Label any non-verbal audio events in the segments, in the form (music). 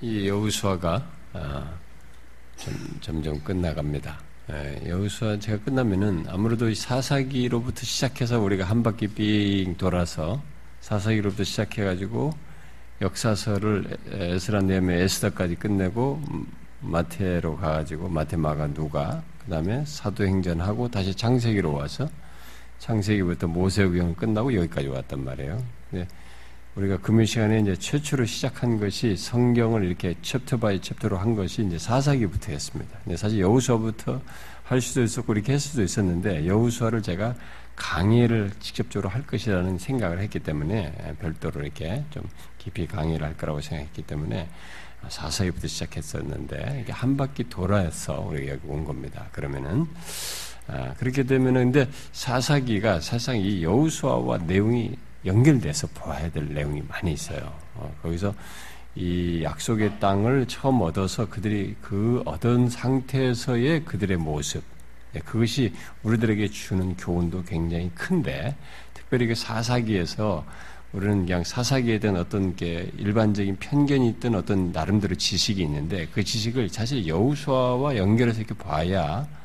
이 여우수아가 아, 점 점 끝나갑니다. 예, 여우수아 제가 끝나면은 아무래도 사사기로부터 시작해서 우리가 한 바퀴 삥 돌아서 사사기로부터 시작해가지고 역사서를 에스라 네메 에스더까지 끝내고 마태로 가가지고 마테마가 누가 그 다음에 사도행전하고 다시 창세기로 와서 창세기부터 모세오경을 끝나고 여기까지 왔단 말이에요. 네. 우리가 금요 시간에 이제 최초로 시작한 것이 성경을 이렇게 chapter by chapter로 한 것이 이제 사사기부터였습니다. 사실 여호수아부터 할 수도 있었고 이렇게 했을 수도 있었는데 여호수아를 제가 강의를 직접적으로 할 것이라는 생각을 했기 때문에 별도로 이렇게 좀 깊이 강의를 할 거라고 생각했기 때문에 사사기부터 시작했었는데 이게 한 바퀴 돌아서 우리가 여기 온 겁니다. 그러면은 아, 그렇게 되면은 근데 사사기가 사실상 이 여호수아와 내용이 연결돼서 보아야 될 내용이 많이 있어요. 어, 거기서 이 약속의 땅을 처음 얻어서 그들이 그 얻은 상태에서의 그들의 모습, 네, 그것이 우리들에게 주는 교훈도 굉장히 큰데, 특별히 그 사사기에서 우리는 그냥 사사기에 대한 어떤 게 일반적인 편견이 있던 어떤 나름대로 지식이 있는데 그 지식을 사실 여우수아와 연결해서 이렇게 봐야 아,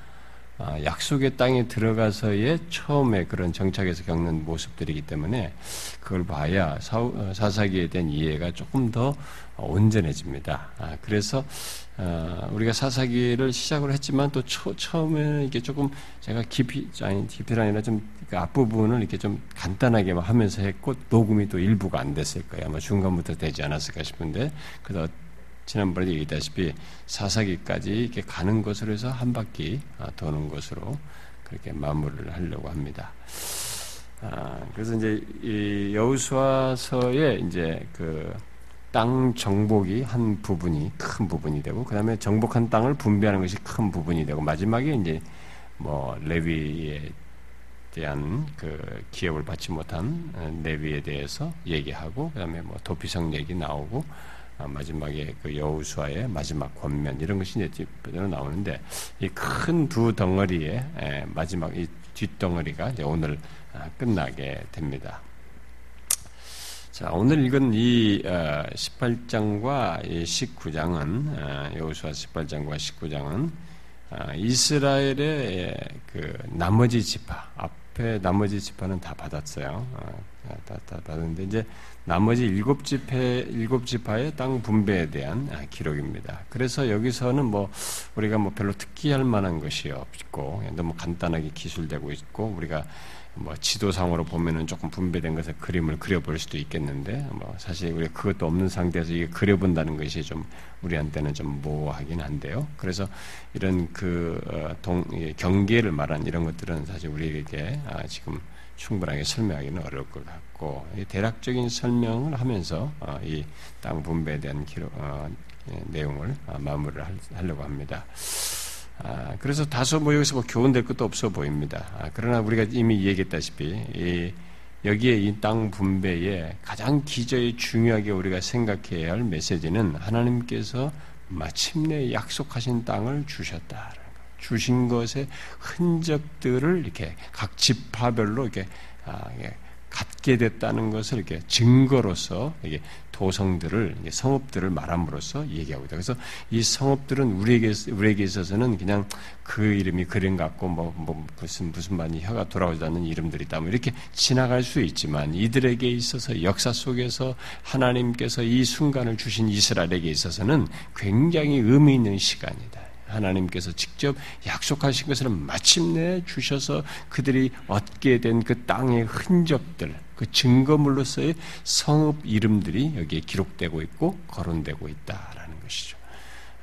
약속의 땅에 들어가서의 처음에 그런 정착에서 겪는 모습들이기 때문에 그걸 봐야 어, 사사기에 대한 이해가 조금 더 온전해집니다. 아, 그래서 어, 우리가 사사기를 시작을 했지만 또 처음에는 이게 조금 제가 깊이 아니 깊이가 아니라 좀그 앞부분을 이렇게 좀 간단하게 하면서 했고 녹음이 또 일부가 안 됐을 거예요. 아마 중간부터 되지 않았을까 싶은데 그래서 지난번에 얘기했다시피 사사기까지 이렇게 가는 것으로 해서 한 바퀴 아, 도는 것으로 그렇게 마무리를 하려고 합니다. 아, 그래서 이제 이 여우수아서의 이제 그 땅 정복이 한 부분이 큰 부분이 되고 그 다음에 정복한 땅을 분배하는 것이 큰 부분이 되고 마지막에 이제 뭐 레위에 대한 그 기업을 받지 못한 레위에 대해서 얘기하고 그 다음에 뭐 도피성 얘기 나오고 아, 마지막에 그 여우수아의 마지막 권면 이런 것이 이제 그대로 나오는데 이 큰 두 덩어리의 마지막 이 뒷덩어리가 이제 오늘 아, 끝나게 됩니다. 자, 오늘 읽은 이 18장과 어, 19장은 어, 여호수아 18장과 19장은 어, 이스라엘의 그 나머지 지파 앞에 나머지 지파는 다 받았어요. 다, 다 받았는데 이제 나머지 일곱 지파 일곱 지파의 땅 분배에 대한 아, 기록입니다. 그래서 여기서는 뭐 우리가 뭐 별로 특기할 만한 것이 없고 너무 간단하게 기술되고 있고 우리가 뭐 지도상으로 보면은 조금 분배된 것을 그림을 그려볼 수도 있겠는데 뭐 사실 우리 그것도 없는 상태에서 이게 그려본다는 것이 좀 우리한테는 좀 모호하긴 한데요. 그래서 이런 그 어, 동, 경계를 말한 이런 것들은 사실 우리에게 아, 지금 충분하게 설명하기는 어려울 것 같고 대략적인 설명을 하면서 어, 이땅 분배에 대한 기록, 어, 예, 내용을 마무리를 하려고 합니다. 아, 그래서 다소 뭐 여기서 뭐 교훈될 것도 없어 보입니다. 아, 그러나 우리가 이미 얘기했다시피 이, 여기에 이 땅 분배에 가장 기저에 중요하게 우리가 생각해야 할 메시지는 하나님께서 마침내 약속하신 땅을 주셨다. 주신 것의 흔적들을 이렇게 각 지파별로 이렇게 아, 갖게 됐다는 것을 이렇게 증거로서 이게 도성들을 성읍들을 말함으로써 얘기하고 있다. 그래서 이 성읍들은 우리에게 우리에게 있어서는 그냥 그 이름이 그림 같고 뭐, 뭐 무슨 무슨 많이 혀가 돌아오지 않는 이름들이다. 뭐 이렇게 지나갈 수 있지만 이들에게 있어서 역사 속에서 하나님께서 이 순간을 주신 이스라엘에게 있어서는 굉장히 의미 있는 시간이다. 하나님께서 직접 약속하신 것을 마침내 주셔서 그들이 얻게 된 그 땅의 흔적들, 그 증거물로서의 성읍 이름들이 여기에 기록되고 있고 거론되고 있다라는 것이죠.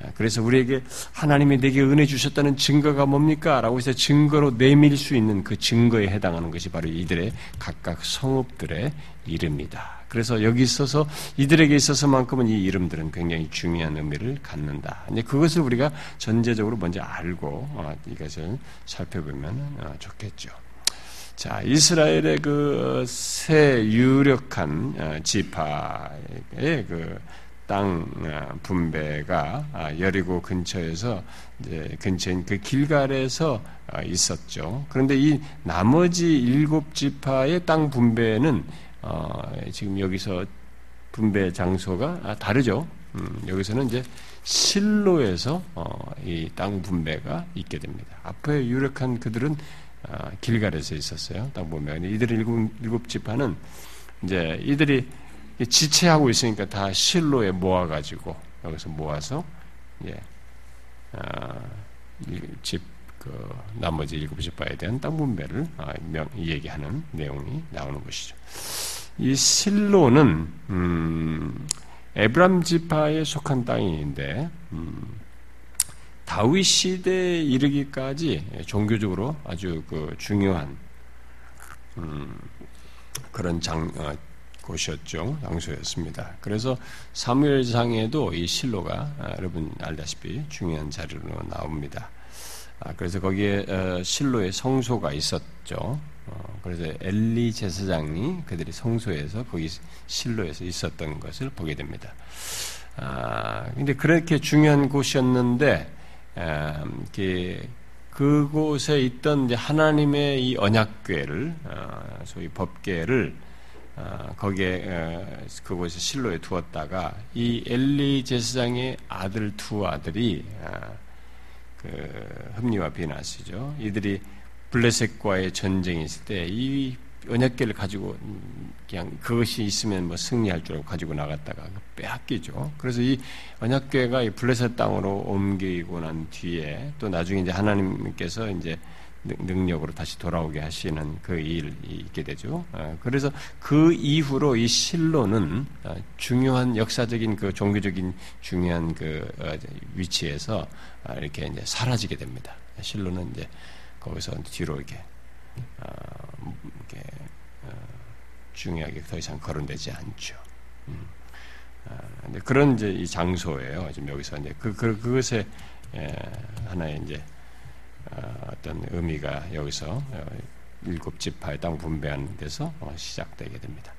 아, 그래서 우리에게 하나님이 내게 은혜 주셨다는 증거가 뭡니까? 라고 해서 증거로 내밀 수 있는 그 증거에 해당하는 것이 바로 이들의 각각 성읍들의 이름이다. 그래서 여기 있어서 이들에게 있어서만큼은 이 이름들은 굉장히 중요한 의미를 갖는다. 이제 그것을 우리가 전제적으로 먼저 알고 어, 이것을 살펴보면 어, 좋겠죠. 자, 이스라엘의 그 새 유력한 어, 지파의 그 땅 분배가 아, 여리고 근처에서 이제 근처인 그 길갈에서 있었죠. 그런데 이 나머지 일곱 지파의 땅 분배는 어, 지금 여기서 분배 장소가 아, 다르죠. 음, 여기서는 이제 실로에서 어, 이땅 분배가 있게 됩니다. 앞에 유력한 그들은 어, 길갈에서 있었어요. 땅 분배가. 이들 일곱, 일곱 지파는 이제 이들이 지체하고 있으니까 다 실로에 모아가지고 여기서 모아서 이제 어, 집, 그, 나머지 일곱 지파에 대한 땅 분배를 어, 명, 얘기하는 내용이 나오는 것이죠. 이 실로는 음, 에브람 지파에 속한 땅인데 음, 다윗 시대에 이르기까지 종교적으로 아주 그 중요한 음, 그런 장 어, 곳이었죠 장소였습니다. 그래서 사무엘상에도 이 실로가 아, 여러분 알다시피 중요한 자리로 나옵니다. 아, 그래서 거기에 어, 실로의 성소가 있었죠. 어, 그래서 엘리 제사장이 그들이 성소에서 거기 실로에서 있었던 것을 보게 됩니다. 아, 근데 그렇게 중요한 곳이었는데, 아, 그곳에 있던 하나님의 이 언약궤를, 아, 소위 법궤를 아, 거기에 어, 그곳에 실로에 두었다가 이 엘리 제사장의 아들 두 아들이 아, 그 흠리와 비나스죠. 이들이 블레셋과의 전쟁이 있을 때 이 언약계를 가지고 그냥 그것이 있으면 뭐 승리할 줄 알고 가지고 나갔다가 빼앗기죠. 그래서 이 언약궤가 이 블레셋 땅으로 옮기고 난 뒤에 또 나중에 이제 하나님께서 이제 능력으로 다시 돌아오게 하시는 그 일이 있게 되죠. 어, 그래서 그 이후로 이 실로는 어, 중요한 역사적인 그 종교적인 중요한 그 어, 위치에서 이렇게 이제 사라지게 됩니다. 실로는 이제 거기서 뒤로 이렇게, 어, 이렇게 어, 중요하게 더 이상 거론되지 않죠. 음. 어, 그런 이제 이 장소예요. 지금 여기서 이제 그, 그 그것에 에, 하나의 이제 어, 어떤 의미가 여기서 어, 일곱 지파의 땅 분배하는 데서 어, 시작되게 됩니다.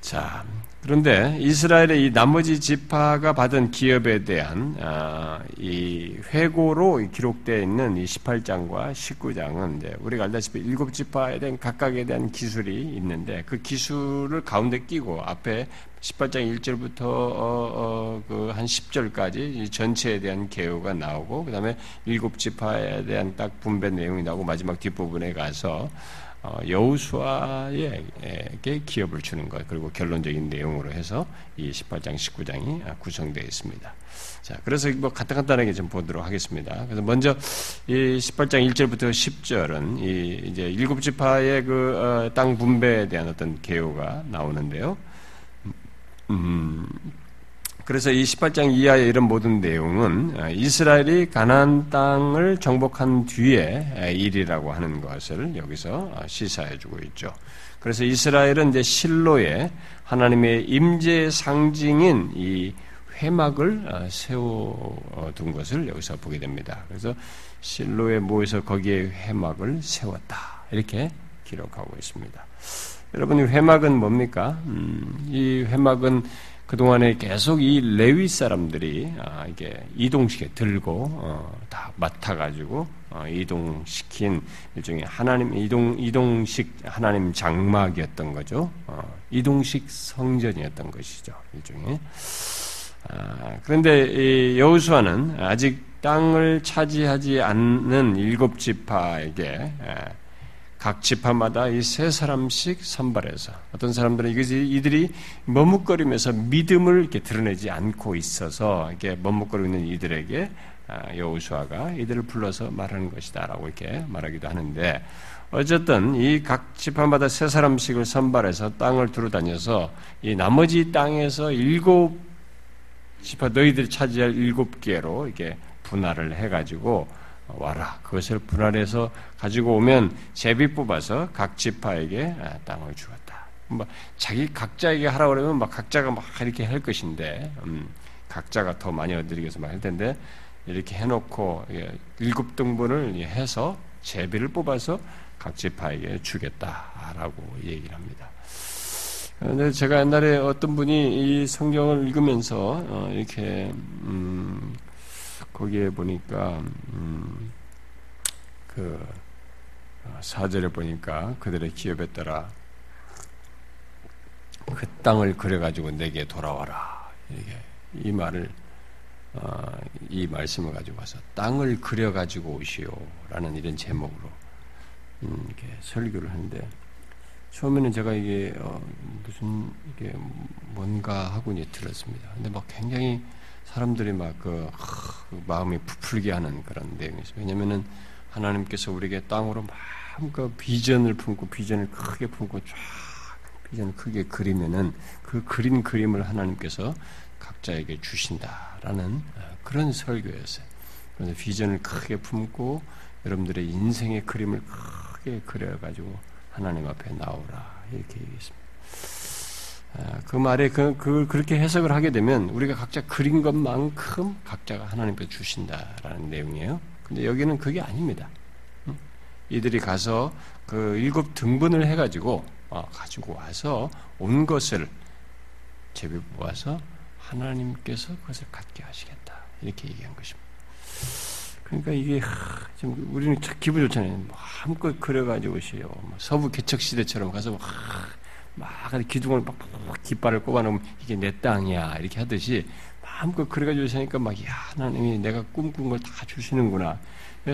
자, 그런데 이스라엘의 이 나머지 지파가 받은 기업에 대한 아, 이 회고로 기록되어 있는 이 18장과 19장은 이제 우리가 알다시피 일곱 지파에 대한 각각에 대한 기술이 있는데 그 기술을 가운데 끼고 앞에 18장 1절부터 어, 어, 그 한 10절까지 전체에 대한 개요가 나오고 그다음에 일곱 지파에 대한 딱 분배 내용이 나오고 마지막 뒷부분에 가서 어, 여우수아에게 기업을 주는 것 그리고 결론적인 내용으로 해서 이 18장 19장이 구성되어 있습니다. 자, 그래서 뭐 간단간단하게 좀 보도록 하겠습니다. 그래서 먼저 이 18장 1절부터 10절은 이 이제 일곱 지파의 그땅 어, 분배에 대한 어떤 개요가 나오는데요. 음, 그래서 이 18장 이하의 이런 모든 내용은 아, 이스라엘이 가나안 땅을 정복한 뒤에 일이라고 하는 것을 여기서 아, 시사해 주고 있죠. 그래서 이스라엘은 이제 실로에 하나님의 임재 상징인 이 회막을 아, 세워둔 것을 여기서 보게 됩니다. 그래서 실로에 모여서 거기에 회막을 세웠다 이렇게 기록하고 있습니다. 여러분 이 회막은 뭡니까? 음, 이 회막은 그동안에 계속 이 레위 사람들이 아, 이게 이동시켜 들고 어, 다 맡아 가지고 어, 이동시킨 일종의 하나님 이동 이동식 하나님 장막이었던 거죠. 어, 이동식 성전이었던 것이죠. 일종의. 아, 그런데 여호수아는 아직 땅을 차지하지 않는 일곱 지파에게 각 지파마다 이 세 사람씩 선발해서 어떤 사람들은 이것이 이들이 머뭇거리면서 믿음을 이렇게 드러내지 않고 있어서 이렇게 머뭇거리고 있는 이들에게 아, 여호수아가 이들을 불러서 말하는 것이다라고 이렇게 말하기도 하는데 어쨌든 이 각 지파마다 세 사람씩을 선발해서 땅을 두루다녀서 이 나머지 땅에서 일곱 지파 너희들이 차지할 일곱 개로 이렇게 분할을 해가지고 와라. 그것을 분할해서 가지고 오면 제비 뽑아서 각 지파에게 아, 땅을 주었다. 뭐 자기 각자에게 하라 그러면 막 각자가 막 이렇게 할 것인데 음, 각자가 더 많이 얻으기 위해서 막 할 텐데 이렇게 해놓고 일곱 등분을 해서 제비를 뽑아서 각 지파에게 주겠다라고 얘기를 합니다. 근데 제가 옛날에 어떤 분이 이 성경을 읽으면서 어, 이렇게 음, 거기에 보니까 음, 그 어, 사절에 보니까 그들의 기업에 따라 그 땅을 그려가지고 내게 돌아와라 이렇게 이 말을 어, 이 말씀을 가지고 와서 땅을 그려 가지고 오시오라는 이런 제목으로 음, 이렇게 설교를 하는데 처음에는 제가 이게 어, 무슨 이게 뭔가 하고 이제 들었습니다. 근데 막 굉장히 사람들이 막그 그 마음이 부풀게 하는 그런 내용이죠. 왜냐면은 하나님께서 우리에게 땅으로 마음껏 비전을 품고 비전을 크게 품고 쫙 비전을 크게 그리면은 그 그린 그림을 하나님께서 각자에게 주신다라는 어, 그런 설교였어요. 그래서 비전을 크게 품고 여러분들의 인생의 그림을 크게 그려가지고 하나님 앞에 나오라 이렇게 얘기했습니다. 아, 그 말에 그, 그 그렇게 해석을 하게 되면 우리가 각자 그린 것만큼 각자가 하나님께 주신다라는 내용이에요. 근데 여기는 그게 아닙니다. 이들이 가서 그 일곱 등분을 해가지고 어, 가지고 와서 온 것을 제비 모아서 하나님께서 그것을 갖게 하시겠다 이렇게 얘기한 것입니다. 그러니까 이게 좀 우리는 기분 좋잖아요. 마음껏 그려가지고 오시요. 뭐 서부 개척 시대처럼 가서 막, 막 기둥을 막 깃발을 꼽아놓으면 이게 내 땅이야 이렇게 하듯이 마음껏 그려가지고 오시니까 막 야, 하나님이 내가 꿈꾼 걸 다 주시는구나.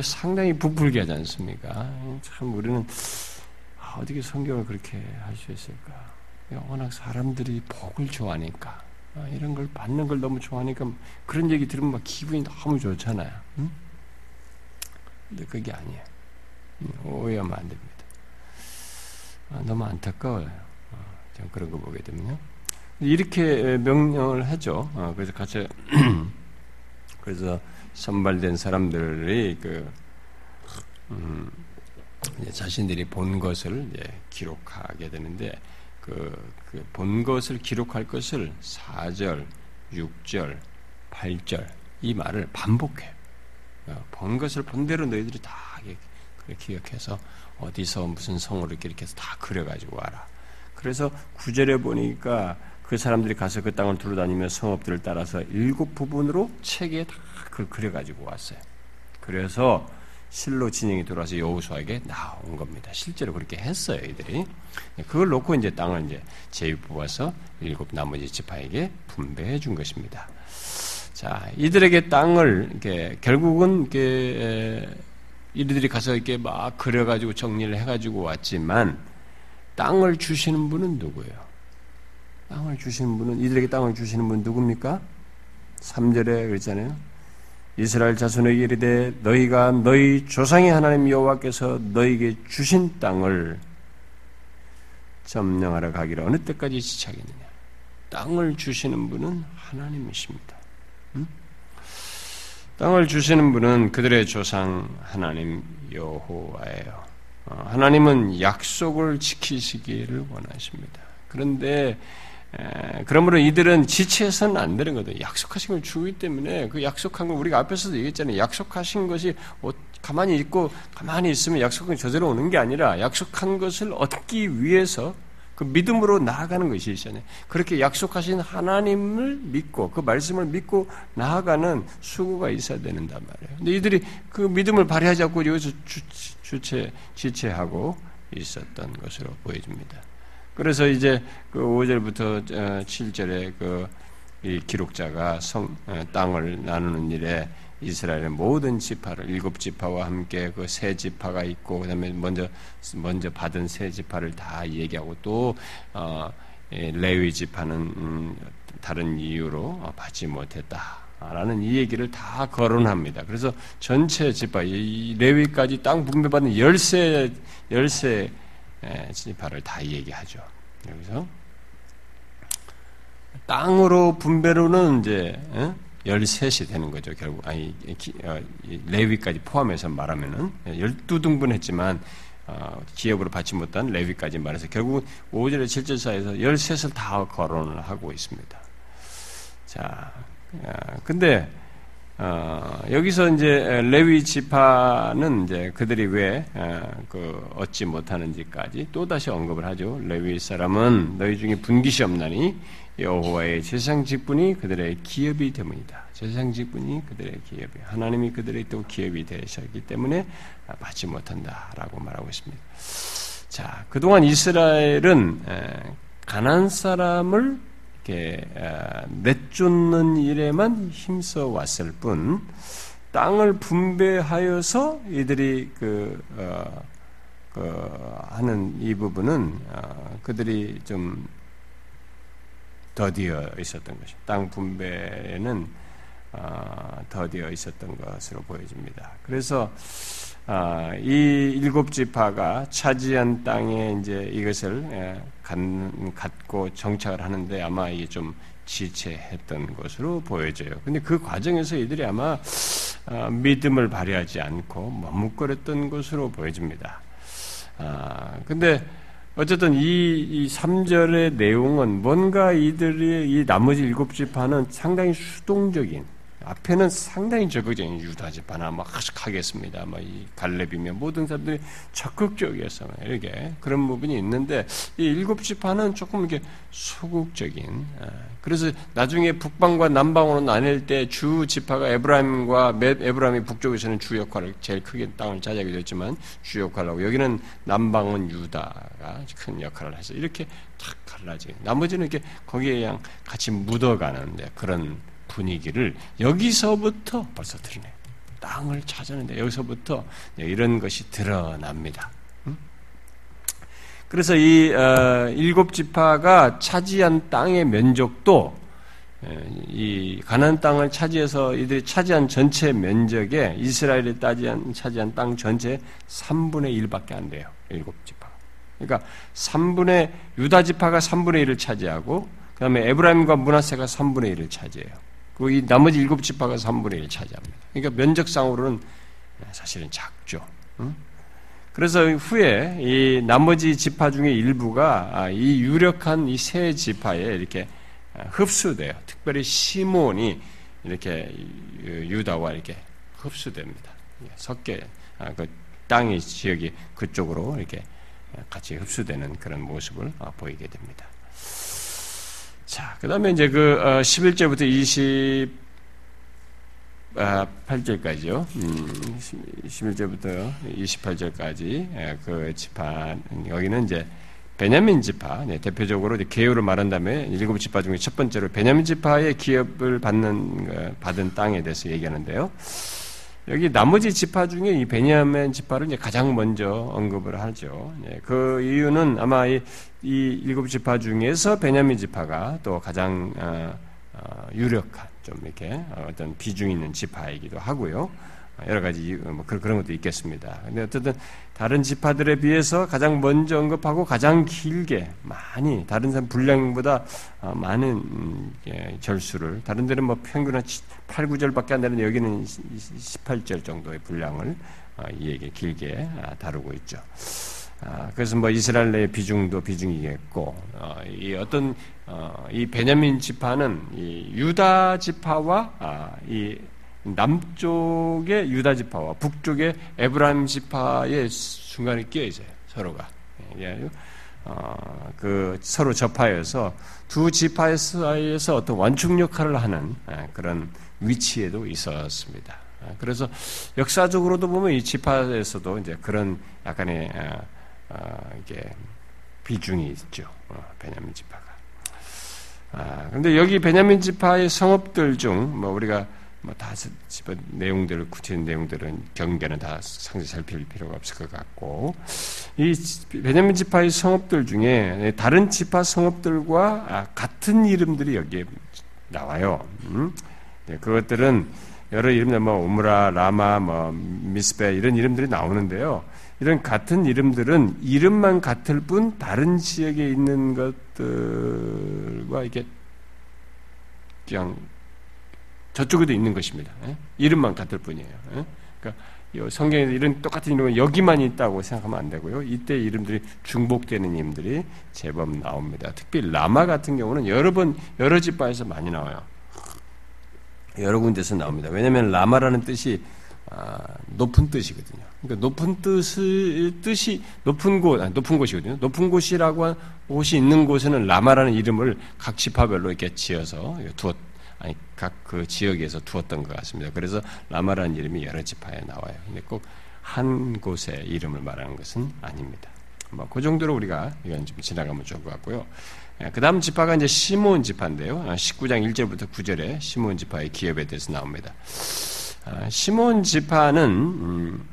상당히 부풀게 하지 않습니까? 참 우리는 아, 어떻게 성경을 그렇게 할 수 있을까? 워낙 사람들이 복을 좋아하니까 아, 이런 걸 받는 걸 너무 좋아하니까 그런 얘기 들으면 막 기분이 너무 좋잖아요. 응? 근데 그게 아니에요. 오해하면 안 됩니다. 아, 너무 안타까워요. 어, 그런 거 보게 되면요. 이렇게 명령을 하죠. 어, 그래서 같이 (clears throat) 그래서 선발된 사람들이 그 음, 자신들이 본 것을 기록하게 되는데 그본 그 것을 기록할 것을 4절, 6절, 8절 이 말을 반복해. 어, 본 것을 본 대로 너희들이 다 기억해서 어디서 무슨 성으로 이렇게 해서 다 그려가지고 와라. 그래서 구절에 보니까 그 사람들이 가서 그 땅을 두루다니며 성읍들을 따라서 일곱 부분으로 책에 다 그걸 그려가지고 왔어요. 그래서 실로 진영이 들어와서 여호수아에게 나온 겁니다. 실제로 그렇게 했어요, 이들이. 그걸 놓고 이제 땅을 이제 제비 뽑아서 일곱 나머지 지파에게 분배해 준 것입니다. 자, 이들에게 땅을 이렇게 결국은 이렇게 이들이 가서 이렇게 막 그려가지고 정리를 해가지고 왔지만 땅을 주시는 분은 누구예요? 땅을 주시는 분은 이들에게 땅을 주시는 분 누굽니까? 3절에 그랬잖아요. 이스라엘 자손에게 이르되 너희가 너희 조상의 하나님 여호와께서 너희에게 주신 땅을 점령하러 가기를 어느 때까지 지체하겠느냐? 땅을 주시는 분은 하나님이십니다. 응? 땅을 주시는 분은 그들의 조상 하나님 여호와예요. 어, 하나님은 약속을 지키시기를 원하십니다. 그런데 그러므로 이들은 지체해서는 안 되는 거죠. 약속하신 걸 주기 때문에 그 약속한 걸 우리가 앞에서도 얘기했잖아요. 약속하신 것이 가만히 있고 가만히 있으면 약속은 저절로 오는 게 아니라 약속한 것을 얻기 위해서 그 믿음으로 나아가는 것이 있잖아요. 그렇게 약속하신 하나님을 믿고 그 말씀을 믿고 나아가는 수고가 있어야 되는단 말이에요. 근데 이들이 그 믿음을 발휘하지 않고 여기서 주 체, 지체하고 있었던 것으로 보여집니다. 그래서 이제 그 5절부터 7절에 어, 그이 기록자가 성, 어, 땅을 나누는 일에 이스라엘의 모든 지파를 일곱 지파와 함께 그 세 지파가 있고 그다음에 먼저 먼저 받은 세 지파를 다 얘기하고 또 어, 레위 지파는 음, 다른 이유로 받지 못했다 라는 이 얘기를 다 거론합니다. 그래서 전체 지파 이 레위까지 땅 분배받는 열세 열세 지파를 다 얘기하죠. 여기서 땅으로 분배로는 이제 13이 되는 거죠. 결국 아니 어, 레위까지 포함해서 말하면은 12등분 했지만 어, 기업으로 받지 못한 레위까지 말해서 결국 5절에 7절 사이에서 13을 다 거론을 하고 있습니다. 자, 어, 근데 어, 여기서 이제 레위 지파는 이제 그들이 왜그 어, 얻지 못하는지까지 또 다시 언급을 하죠. 레위 사람은 너희 중에 분기시 없나니 여호와의 세상 직분이 그들의 기업이 되문이다. 세상 직분이 그들의 기업이 하나님이 그들의 또 기업이 되셨기 때문에 받지 못한다라고 말하고 있습니다. 자, 그동안 이스라엘은 가난 사람을 이렇게 내쫓는 일에만 힘써 왔을 뿐 땅을 분배하여서 이들이 그, 어, 그 하는 이 부분은 어, 그들이 좀 더디어 있었던 것이 땅 분배는 어, 더디어 있었던 것으로 보여집니다. 그래서 아, 이 일곱 지파가 차지한 땅에 이제 이것을 예, 갖고 정착을 하는데 아마 이게 좀 지체했던 것으로 보여져요. 근데 그 과정에서 이들이 아마 아, 믿음을 발휘하지 않고 머뭇거렸던 것으로 보여집니다. 아, 근데 어쨌든 이, 이 3절의 내용은 뭔가 이들이 이 나머지 일곱 지파는 상당히 수동적인 앞에는 상당히 적극적인 유다 집하나 막 하겠습니다. 뭐이 갈렙이며 모든 사람들이 적극적이었어요. 이렇게 그런 부분이 있는데 이 일곱 집하는 조금 이렇게 소극적인. 아, 그래서 나중에 북방과 남방으로 나뉠 때 주 지파가 에브라임과 에브라임이 북쪽에서는 주 역할을 제일 크게 땅을 차지하게 됐지만 주 역할을 하고 여기는 남방은 유다가 큰 역할을 해서 이렇게 탁 갈라지. 나머지는 이렇게 거기에 그냥 같이 묻어가는데 그런. 분위기를 여기서부터 벌써 드러내. 땅을 찾았는데 여기서부터 이런 것이 드러납니다. 그래서 이 어, 일곱 지파가 차지한 땅의 면적도 이 가나안 땅을 차지해서 이들이 차지한 전체 면적에 이스라엘이 따지한 차지한 땅 전체 3분의 1밖에 안 돼요. 일곱 지파. 그러니까 3분의 유다 지파가 3분의 1을 차지하고 그다음에 에브라임과 문하세가 3분의 1을 차지해요. 그이 나머지 일곱 지파가 3분의 1 차지합니다. 그러니까 면적상으로는 사실은 작죠. 그래서 후에 이 나머지 지파 중에 일부가 아, 이 유력한 이 세 지파에 이렇게 흡수돼요. 특별히 시몬이 이렇게 유다와 이렇게 흡수됩니다. 섞여 아, 그 땅의 지역이 그쪽으로 이렇게 같이 흡수되는 그런 모습을 아, 보이게 됩니다. 자, 그 다음에 이제 그 11절부터 어, 28절까지요. 음, 11절부터 28절까지 예, 그 지파, 여기는 이제 베냐민 지파, 네, 대표적으로 이제 개요를 말한 다음에 일곱 지파 중에 첫 번째로 베냐민 지파의 기업을 받는, 어, 받은 땅에 대해서 얘기하는데요. 여기 나머지 지파 중에 이 베냐민 지파를 이제 가장 먼저 언급을 하죠. 네, 그 이유는 아마 이, 이 일곱 지파 중에서 베냐민 지파가 또 가장 어, 어, 유력한 좀 이렇게 어떤 비중 있는 지파이기도 하고요. 여러 가지 뭐 그런 것도 있겠습니다. 근데 어쨌든 다른 지파들에 비해서 가장 먼저 언급하고 가장 길게 많이 다른 사람 분량보다 어, 많은 음, 절수를 다른 데는 뭐 평균 한 8, 9절밖에 안 되는데 여기는 18절 정도의 분량을 어, 이에게 길게 아, 다루고 있죠. 아, 그래서 뭐 이스라엘 내 비중도 비중이겠고 어, 이 어떤 이 베냐민 지파는 이 유다 지파와 아, 이 남쪽의 유다 지파와 북쪽의 에브라임 지파의 중간에 끼어 있어요. 서로가. 예, 어, 그 서로 접하여서 두 지파 사이에서 어떤 완충 역할을 하는 예, 그런 위치에도 있었습니다. 예, 그래서 역사적으로도 보면 이 지파에서도 이제 그런 약간의 어, 어, 이게 비중이 있죠. 어, 베냐민 지파가. 아, 근데 여기 베냐민 지파의 성읍들 중 뭐 우리가 뭐 다 집어 내용들을 구체적인 내용들은 경계는 다 상세 살필 필요가 없을 것 같고 이 베냐민 지파의 성읍들 중에 다른 지파 성읍들과 아, 같은 이름들이 여기에 나와요. 음? 네, 그것들은 여러 이름들 뭐 오므라, 라마, 뭐 미스베 이런 이름들이 나오는데요. 이런 같은 이름들은 이름만 같을 뿐 다른 지역에 있는 것들과 이게 그냥 저쪽에도 있는 것입니다. 예? 이름만 같을 뿐이에요. 예? 그러니까 성경에서 이런 똑같은 이름은 여기만 있다고 생각하면 안 되고요. 이때 이름들이 중복되는 이름들이 제법 나옵니다. 특히 라마 같은 경우는 여러 번 여러 집바에서 많이 나와요. 여러 군데서 나옵니다. 왜냐하면 라마라는 뜻이 아, 높은 뜻이거든요. 그러니까 높은 뜻을 뜻이 높은 곳, 아니, 높은 곳이거든요. 높은 곳이라고 한 곳이 있는 곳에는 라마라는 이름을 각 지파별로 이렇게 지어서 두었. 아니 각 그 지역에서 두었던 것 같습니다. 그래서 라마라는 이름이 여러 지파에 나와요. 근데 꼭 한 곳의 이름을 말하는 것은 아닙니다. 뭐그 정도로 우리가 이건 좀 지나가면 좋을 것 같고요. 예, 그 다음 지파가 이제 시몬 지파인데요. 19장 1절부터 9절에 시몬 지파의 기업에 대해서 나옵니다. 아, 시몬 지파는 음,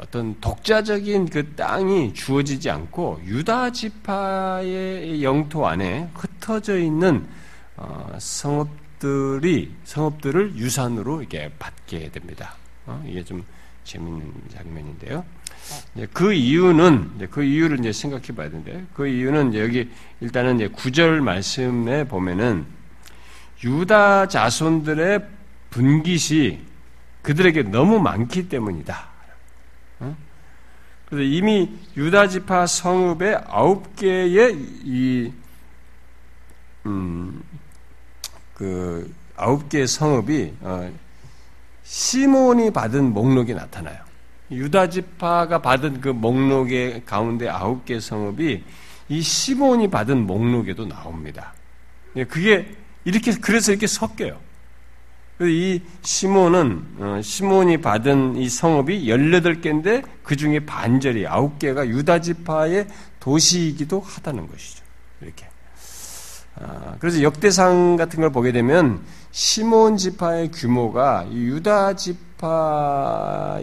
어떤 독자적인 그 땅이 주어지지 않고 유다 지파의 영토 안에 흩어져 있는 어, 성읍들이 성읍들을 유산으로 이게 받게 됩니다. 어, 이게 좀 재밌는 장면인데요. 그 이유는 그 이유를 이제 생각해 봐야 되는데 그 이유는 여기 일단은 이제 구절 말씀에 보면은 유다 자손들의 분깃이 그들에게 너무 많기 때문이다. 그래서 이미 유다 지파 성읍의 아홉 개의 이, 음, 그 아홉 개의 성읍이 어, 시몬이 받은 목록이 나타나요. 유다 지파가 받은 그 목록의 가운데 아홉 개 성읍이 이 시몬이 받은 목록에도 나옵니다. 예, 그게 이렇게 그래서 이렇게 섞여요. 이 시몬은 어, 시몬이 받은 이 성읍이 18개인데 그 중에 반절이 9개가 유다 지파의 도시이기도 하다는 것이죠. 아, 그래서 역대상 같은 걸 보게 되면 시몬 지파의 규모가 유다 지파만큼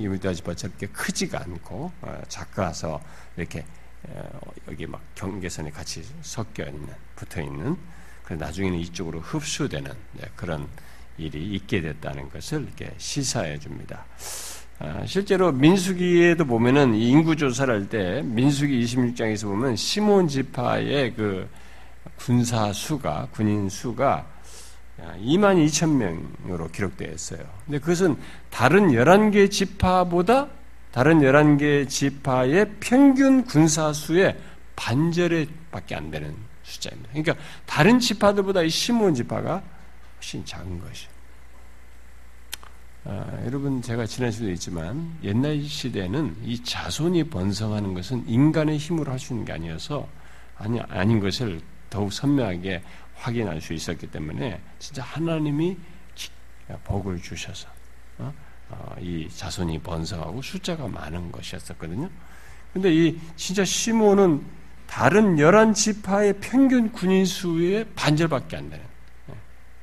유다 지파처럼 이렇게 크지가 않고 어, 작아서 이렇게 어, 여기 막 경계선이 같이 섞여 있는 붙어 있는 나중에는 이쪽으로 흡수되는 네, 그런 일이 있게 됐다는 것을 이렇게 시사해 줍니다. 아, 실제로 민수기에도 보면은 인구 조사를 할 때 민수기 26장에서 보면 시몬 지파의 그 군사 수가 군인 수가 2만 2천 명으로 기록되어 있어요. 근데 그것은 다른 11개 지파보다 다른 11개 지파의 평균 군사 수의 반절에 밖에 안 되는 숫자입니다. 그러니까 다른 지파들보다 이 시몬 지파가 훨씬 작은 것이죠. 아, 여러분 제가 지난 시간에 있지만 옛날 시대는 이 자손이 번성하는 것은 인간의 힘으로 할 수 있는 게 아니어서 아니 아닌 것을 더욱 선명하게 확인할 수 있었기 때문에 진짜 하나님이 복을 주셔서 어? 어, 이 자손이 번성하고 숫자가 많은 것이었었거든요. 근데 이 진짜 시몬은 다른 열한 지파의 평균 군인 수의 반절밖에 안 되는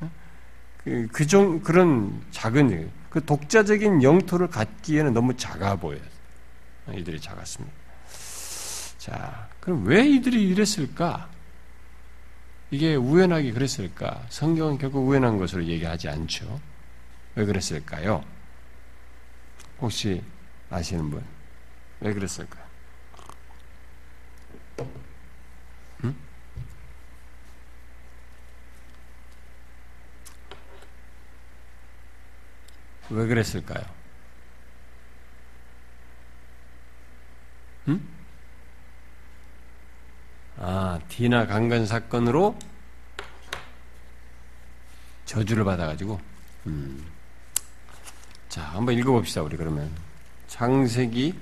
예. 그, 그 종, 그런 작은 그 독자적인 영토를 갖기에는 너무 작아 보여요. 이들이 작았습니다. 자, 그럼 왜 이들이 이랬을까? 이게 우연하게 그랬을까? 성경은 결국 우연한 것으로 얘기하지 않죠. 왜 그랬을까요? 혹시 아시는 분? 왜 그랬을까요? 왜 그랬을까요? 음? 아, 디나 강간 사건으로 저주를 받아가지고, 음. 자, 한번 읽어봅시다, 우리 그러면. 창세기,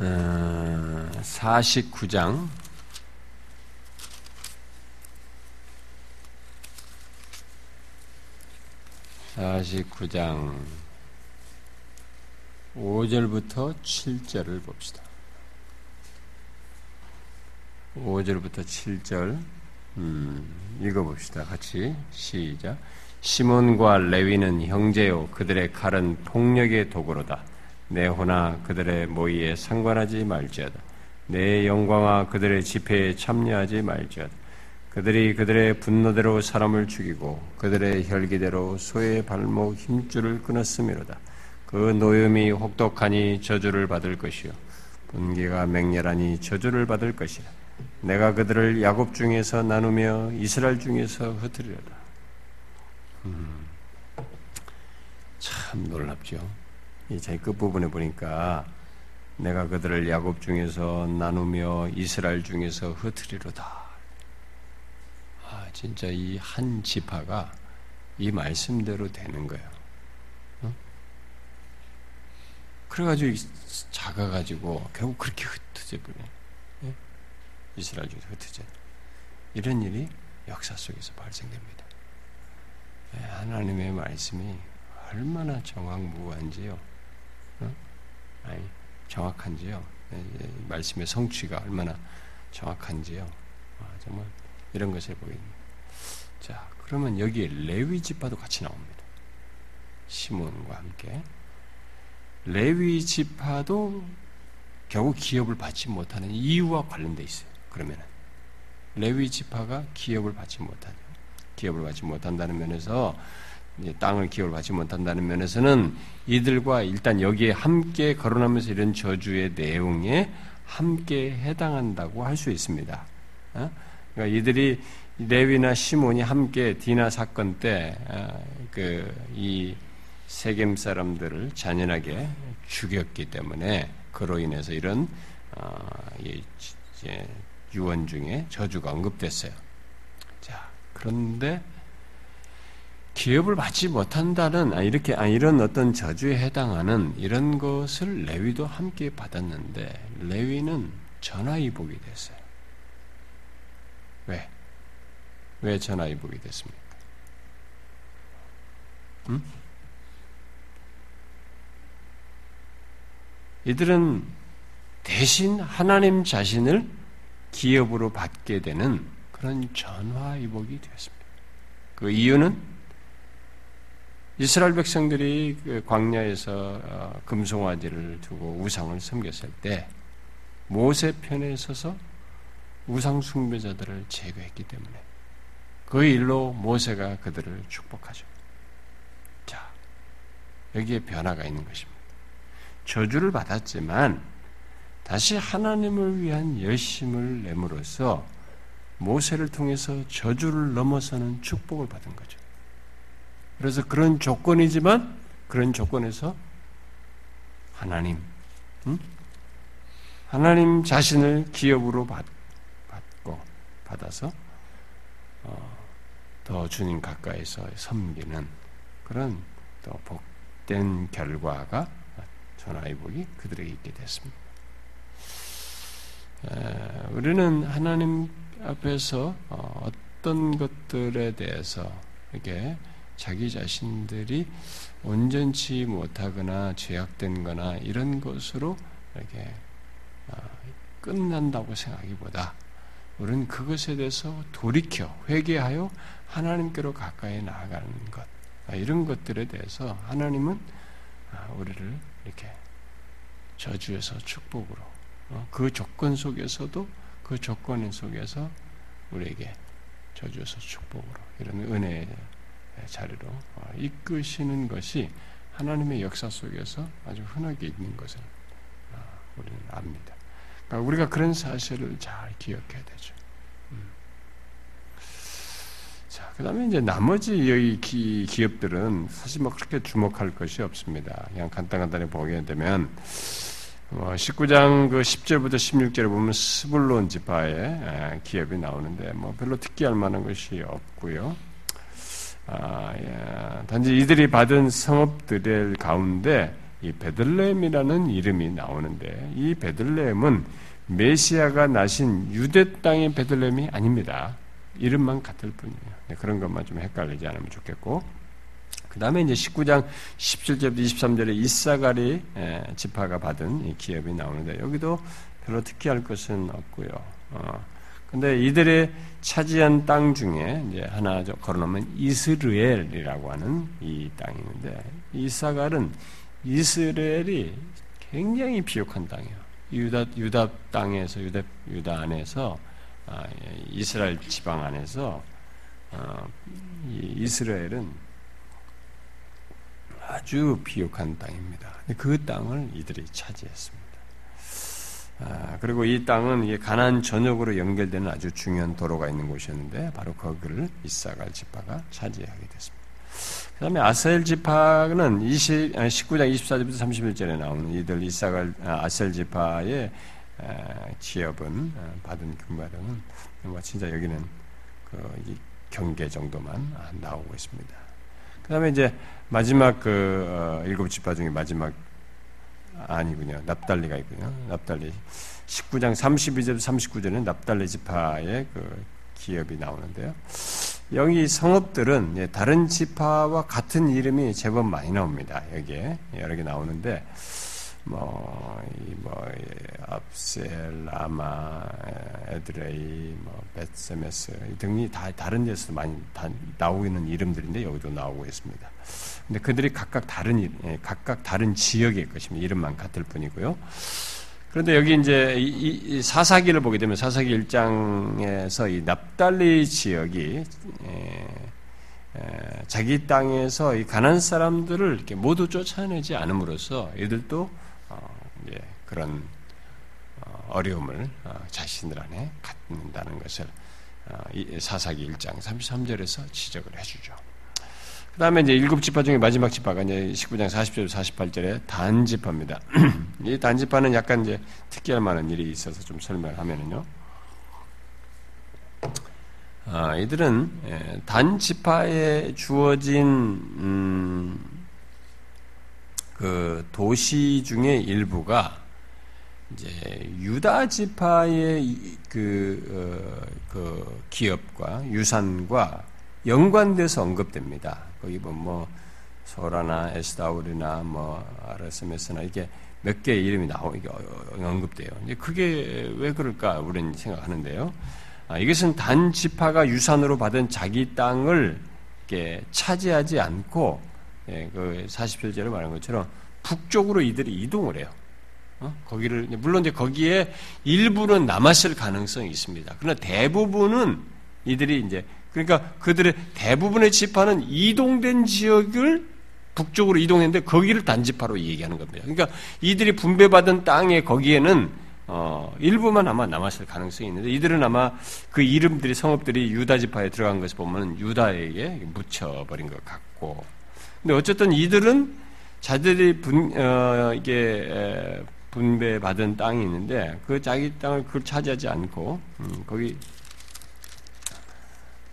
어, 49장, 49장 5절부터 7절을 봅시다. 5절부터 7절 음, 읽어봅시다. 같이 시작. 시몬과 레위는 형제요 그들의 칼은 폭력의 도구로다. 내 호나 그들의 모의에 상관하지 말지어다. 내 영광아 그들의 집회에 참여하지 말지어다. 그들이 그들의 분노대로 사람을 죽이고 그들의 혈기대로 소의 발목 힘줄을 끊었음이로다. 그 노염이 혹독하니 저주를 받을 것이요 분기가 맹렬하니 저주를 받을 것이라. 내가 그들을 야곱 중에서 나누며 이스라엘 중에서 흩으리로다. 음, 참 놀랍죠. 이제 끝부분에 보니까 내가 그들을 야곱 중에서 나누며 이스라엘 중에서 흩으리로다. 진짜 이 한 지파가 이 말씀대로 되는 거예요. 어? 그래가지고 작아가지고 결국 그렇게 흩어져 버려. 예? 이스라엘 중에 흩어져. 이런 일이 역사 속에서 발생됩니다. 예, 하나님의 말씀이 얼마나 정확무한지요. 어? 아니, 정확한지요. 예, 예, 말씀의 성취가 얼마나 정확한지요. 아, 정말 이런 것을 보입니다. 자, 그러면 여기에 레위 지파도 같이 나옵니다. 시몬과 함께 레위 지파도 결국 기업을 받지 못하는 이유와 관련돼 있어요. 그러면은 레위 지파가 기업을 받지 못하죠. 기업을 받지 못한다는 면에서 땅을 기업을 받지 못한다는 면에서는 이들과 일단 여기에 함께 거론하면서 이런 저주의 내용에 함께 해당한다고 할 수 있습니다. 어? 그러니까 이들이 레위나 시몬이 함께 디나 사건 때 그이 어, 세겜 사람들을 잔인하게 죽였기 때문에 그로 인해서 이런 어, 유언 중에 저주가 언급됐어요. 자, 그런데 기업을 받지 못한다는 아, 이렇게 아, 이런 어떤 저주에 해당하는 이런 것을 레위도 함께 받았는데 레위는 전화위복이 됐어요. 왜? 왜 전화위복이 됐습니까? 음? 이들은 대신 하나님 자신을 기업으로 받게 되는 그런 전화위복이 되었습니다. 그 이유는 이스라엘 백성들이 그 광야에서 어, 금송아지를 두고 우상을 섬겼을 때 모세 편에 서서 우상 숭배자들을 제거했기 때문에 그 일로 모세가 그들을 축복하죠. 자, 여기에 변화가 있는 것입니다. 저주를 받았지만 다시 하나님을 위한 열심을 내므로써 모세를 통해서 저주를 넘어서는 축복을 받은 거죠. 그래서 그런 조건이지만 그런 조건에서 하나님, 응? 하나님 자신을 기업으로 받, 고 받아서 어, 더 주님 가까이서 섬기는 그런 더 복된 결과가 전화위복이 그들에게 있게 됐습니다. 우리는 하나님 앞에서 어, 어떤 것들에 대해서 이게 자기 자신들이 온전치 못하거나 죄악된 거나 이런 것으로 이렇게 어, 끝난다고 생각하기보다 우리는 그것에 대해서 돌이켜 회개하여 하나님께로 가까이 나아가는 것 아, 이런 것들에 대해서 하나님은 아, 우리를 이렇게 저주에서 축복으로 어, 그 조건 속에서도 그 조건 속에서 우리에게 저주에서 축복으로 이런 은혜의 자리로 어, 이끄시는 것이 하나님의 역사 속에서 아주 흔하게 있는 것을 어, 우리는 압니다. 그러니까 우리가 그런 사실을 잘 기억해야 되죠. 자, 그 다음에 이제 나머지 여기 기, 기업들은 사실 뭐 그렇게 주목할 것이 없습니다. 그냥 간단간단히 보게 되면, 어, 19장 그 10절부터 16절에 보면 스불론 지파의 기업이 나오는데, 뭐 별로 특기할 만한 것이 없고요. 아, 예. 단지 이들이 받은 성읍들 가운데 이 베들레헴이라는 이름이 나오는데, 이 베들레헴은 메시아가 나신 유대 땅의 베들레헴이 아닙니다. 이름만 같을 뿐이에요. 네, 그런 것만 좀 헷갈리지 않으면 좋겠고. 그 다음에 이제 19장 17절부터 23절에 이사가리 지파가 받은 기업이 나오는데 여기도 별로 특이할 것은 없고요. 어, 근데 이들의 차지한 땅 중에 이제 하나 걸어놓으면 이스르엘이라고 하는 이 땅이 있는데 이사갈은 이스라엘이 굉장히 비옥한 땅이에요. 유다 유다 땅에서 유다 유다 안에서 아, 예, 이스라엘 지방 안에서 어, 이스라엘은 아주 비옥한 땅입니다. 그 땅을 이들이 차지했습니다. 아, 그리고 이 땅은 가난 전역으로 연결되는 아주 중요한 도로가 있는 곳이었는데 바로 거기를 이사갈 지파가 차지하게 됐습니다. 그 다음에 아셀 지파는 20, 19장 24절부터 31절에 나오는 이들 이사갈 아, 아셀 지파의 지역은 받은 금가등은 뭐 진짜 여기는 그 경계 정도만 나오고 있습니다. 그 다음에 이제 마지막 그 어, 일곱 지파 중에 마지막 아니군요. 납달리가 있군요. 납달리 19장 32절 39절은 납달리 지파의 그 기업이 나오는데요. 여기 성읍들은 다른 지파와 같은 이름이 제법 많이 나옵니다. 여기에 여러 개 나오는데 뭐, 이, 뭐, 압셀, 라마, 에드레이, 뭐, 베세메스 등이 다 다른 데서 많이 다 나오고 있는 이름들인데 여기도 나오고 있습니다. 근데 그들이 각각 다른, 예, 각각 다른 지역의 것입니다. 이름만 같을 뿐이고요. 그런데 여기 이제 이, 사사기를 보게 되면 사사기 1장에서 이 납달리 지역이 에, 에, 자기 땅에서 이 가난 사람들을 이렇게 모두 쫓아내지 않음으로써 이들도 어, 이제 그런 어, 어려움을 어, 자신들 안에 갖는다는 것을 어, 사사기 1장 33절에서 지적을 해주죠. 그 다음에 이제 일곱 지파 중에 마지막 지파가 이제 19장 40절, 48절에 단지파입니다. (clears throat) 이 단지파는 약간 이제 특이할 만한 일이 있어서 좀 설명하면은요. 아, 이들은 예, 단지파에 주어진 음, 그 도시 중의 일부가 이제 유다 지파의 그, 어, 그 기업과 유산과 연관돼서 언급됩니다. 거기 보면 뭐 소라나 에스다울이나 뭐 아르스메스나 이게 몇 개의 이름이 나오 이게 언급돼요. 근데 그게 왜 그럴까 우리는 생각하는데요. 아, 이것은 단 지파가 유산으로 받은 자기 땅을 이렇게 차지하지 않고 예, 그 40절에 말한 것처럼 북쪽으로 이들이 이동을 해요. 어? 거기를 물론 이제 거기에 일부는 남았을 가능성이 있습니다. 그러나 대부분은 이들이 이제 그러니까 그들의 대부분의 지파는 이동된 지역을 북쪽으로 이동했는데 거기를 단지파로 얘기하는 겁니다. 그러니까 이들이 분배받은 땅에 거기에는 어, 일부만 아마 남았을 가능성이 있는데 이들은 아마 그 이름들이 성읍들이 유다 지파에 들어간 것을 보면 유다에게 묻혀버린 것 같고 근데 어쨌든 이들은 자들이 분, 어, 이게 분배받은 땅이 있는데 그 자기 땅을 그걸 차지하지 않고 음, 거기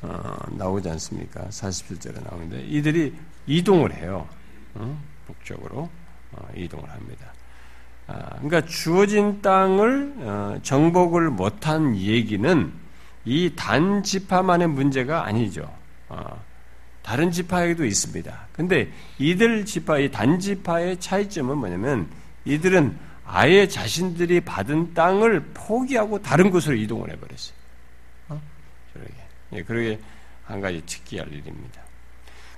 어, 나오지 않습니까? 47절에 나오는데 이들이 이동을 해요. 어? 북쪽으로 어, 이동을 합니다. 아, 그러니까 주어진 땅을 어, 정복을 못한 얘기는 이 단 지파만의 문제가 아니죠. 어, 다른 지파에도 있습니다. 근데 이들 지파, 이 단 지파의 차이점은 뭐냐면 이들은 아예 자신들이 받은 땅을 포기하고 다른 곳으로 이동을 해버렸어요. 예, 그러게 한 가지 특기할 일입니다.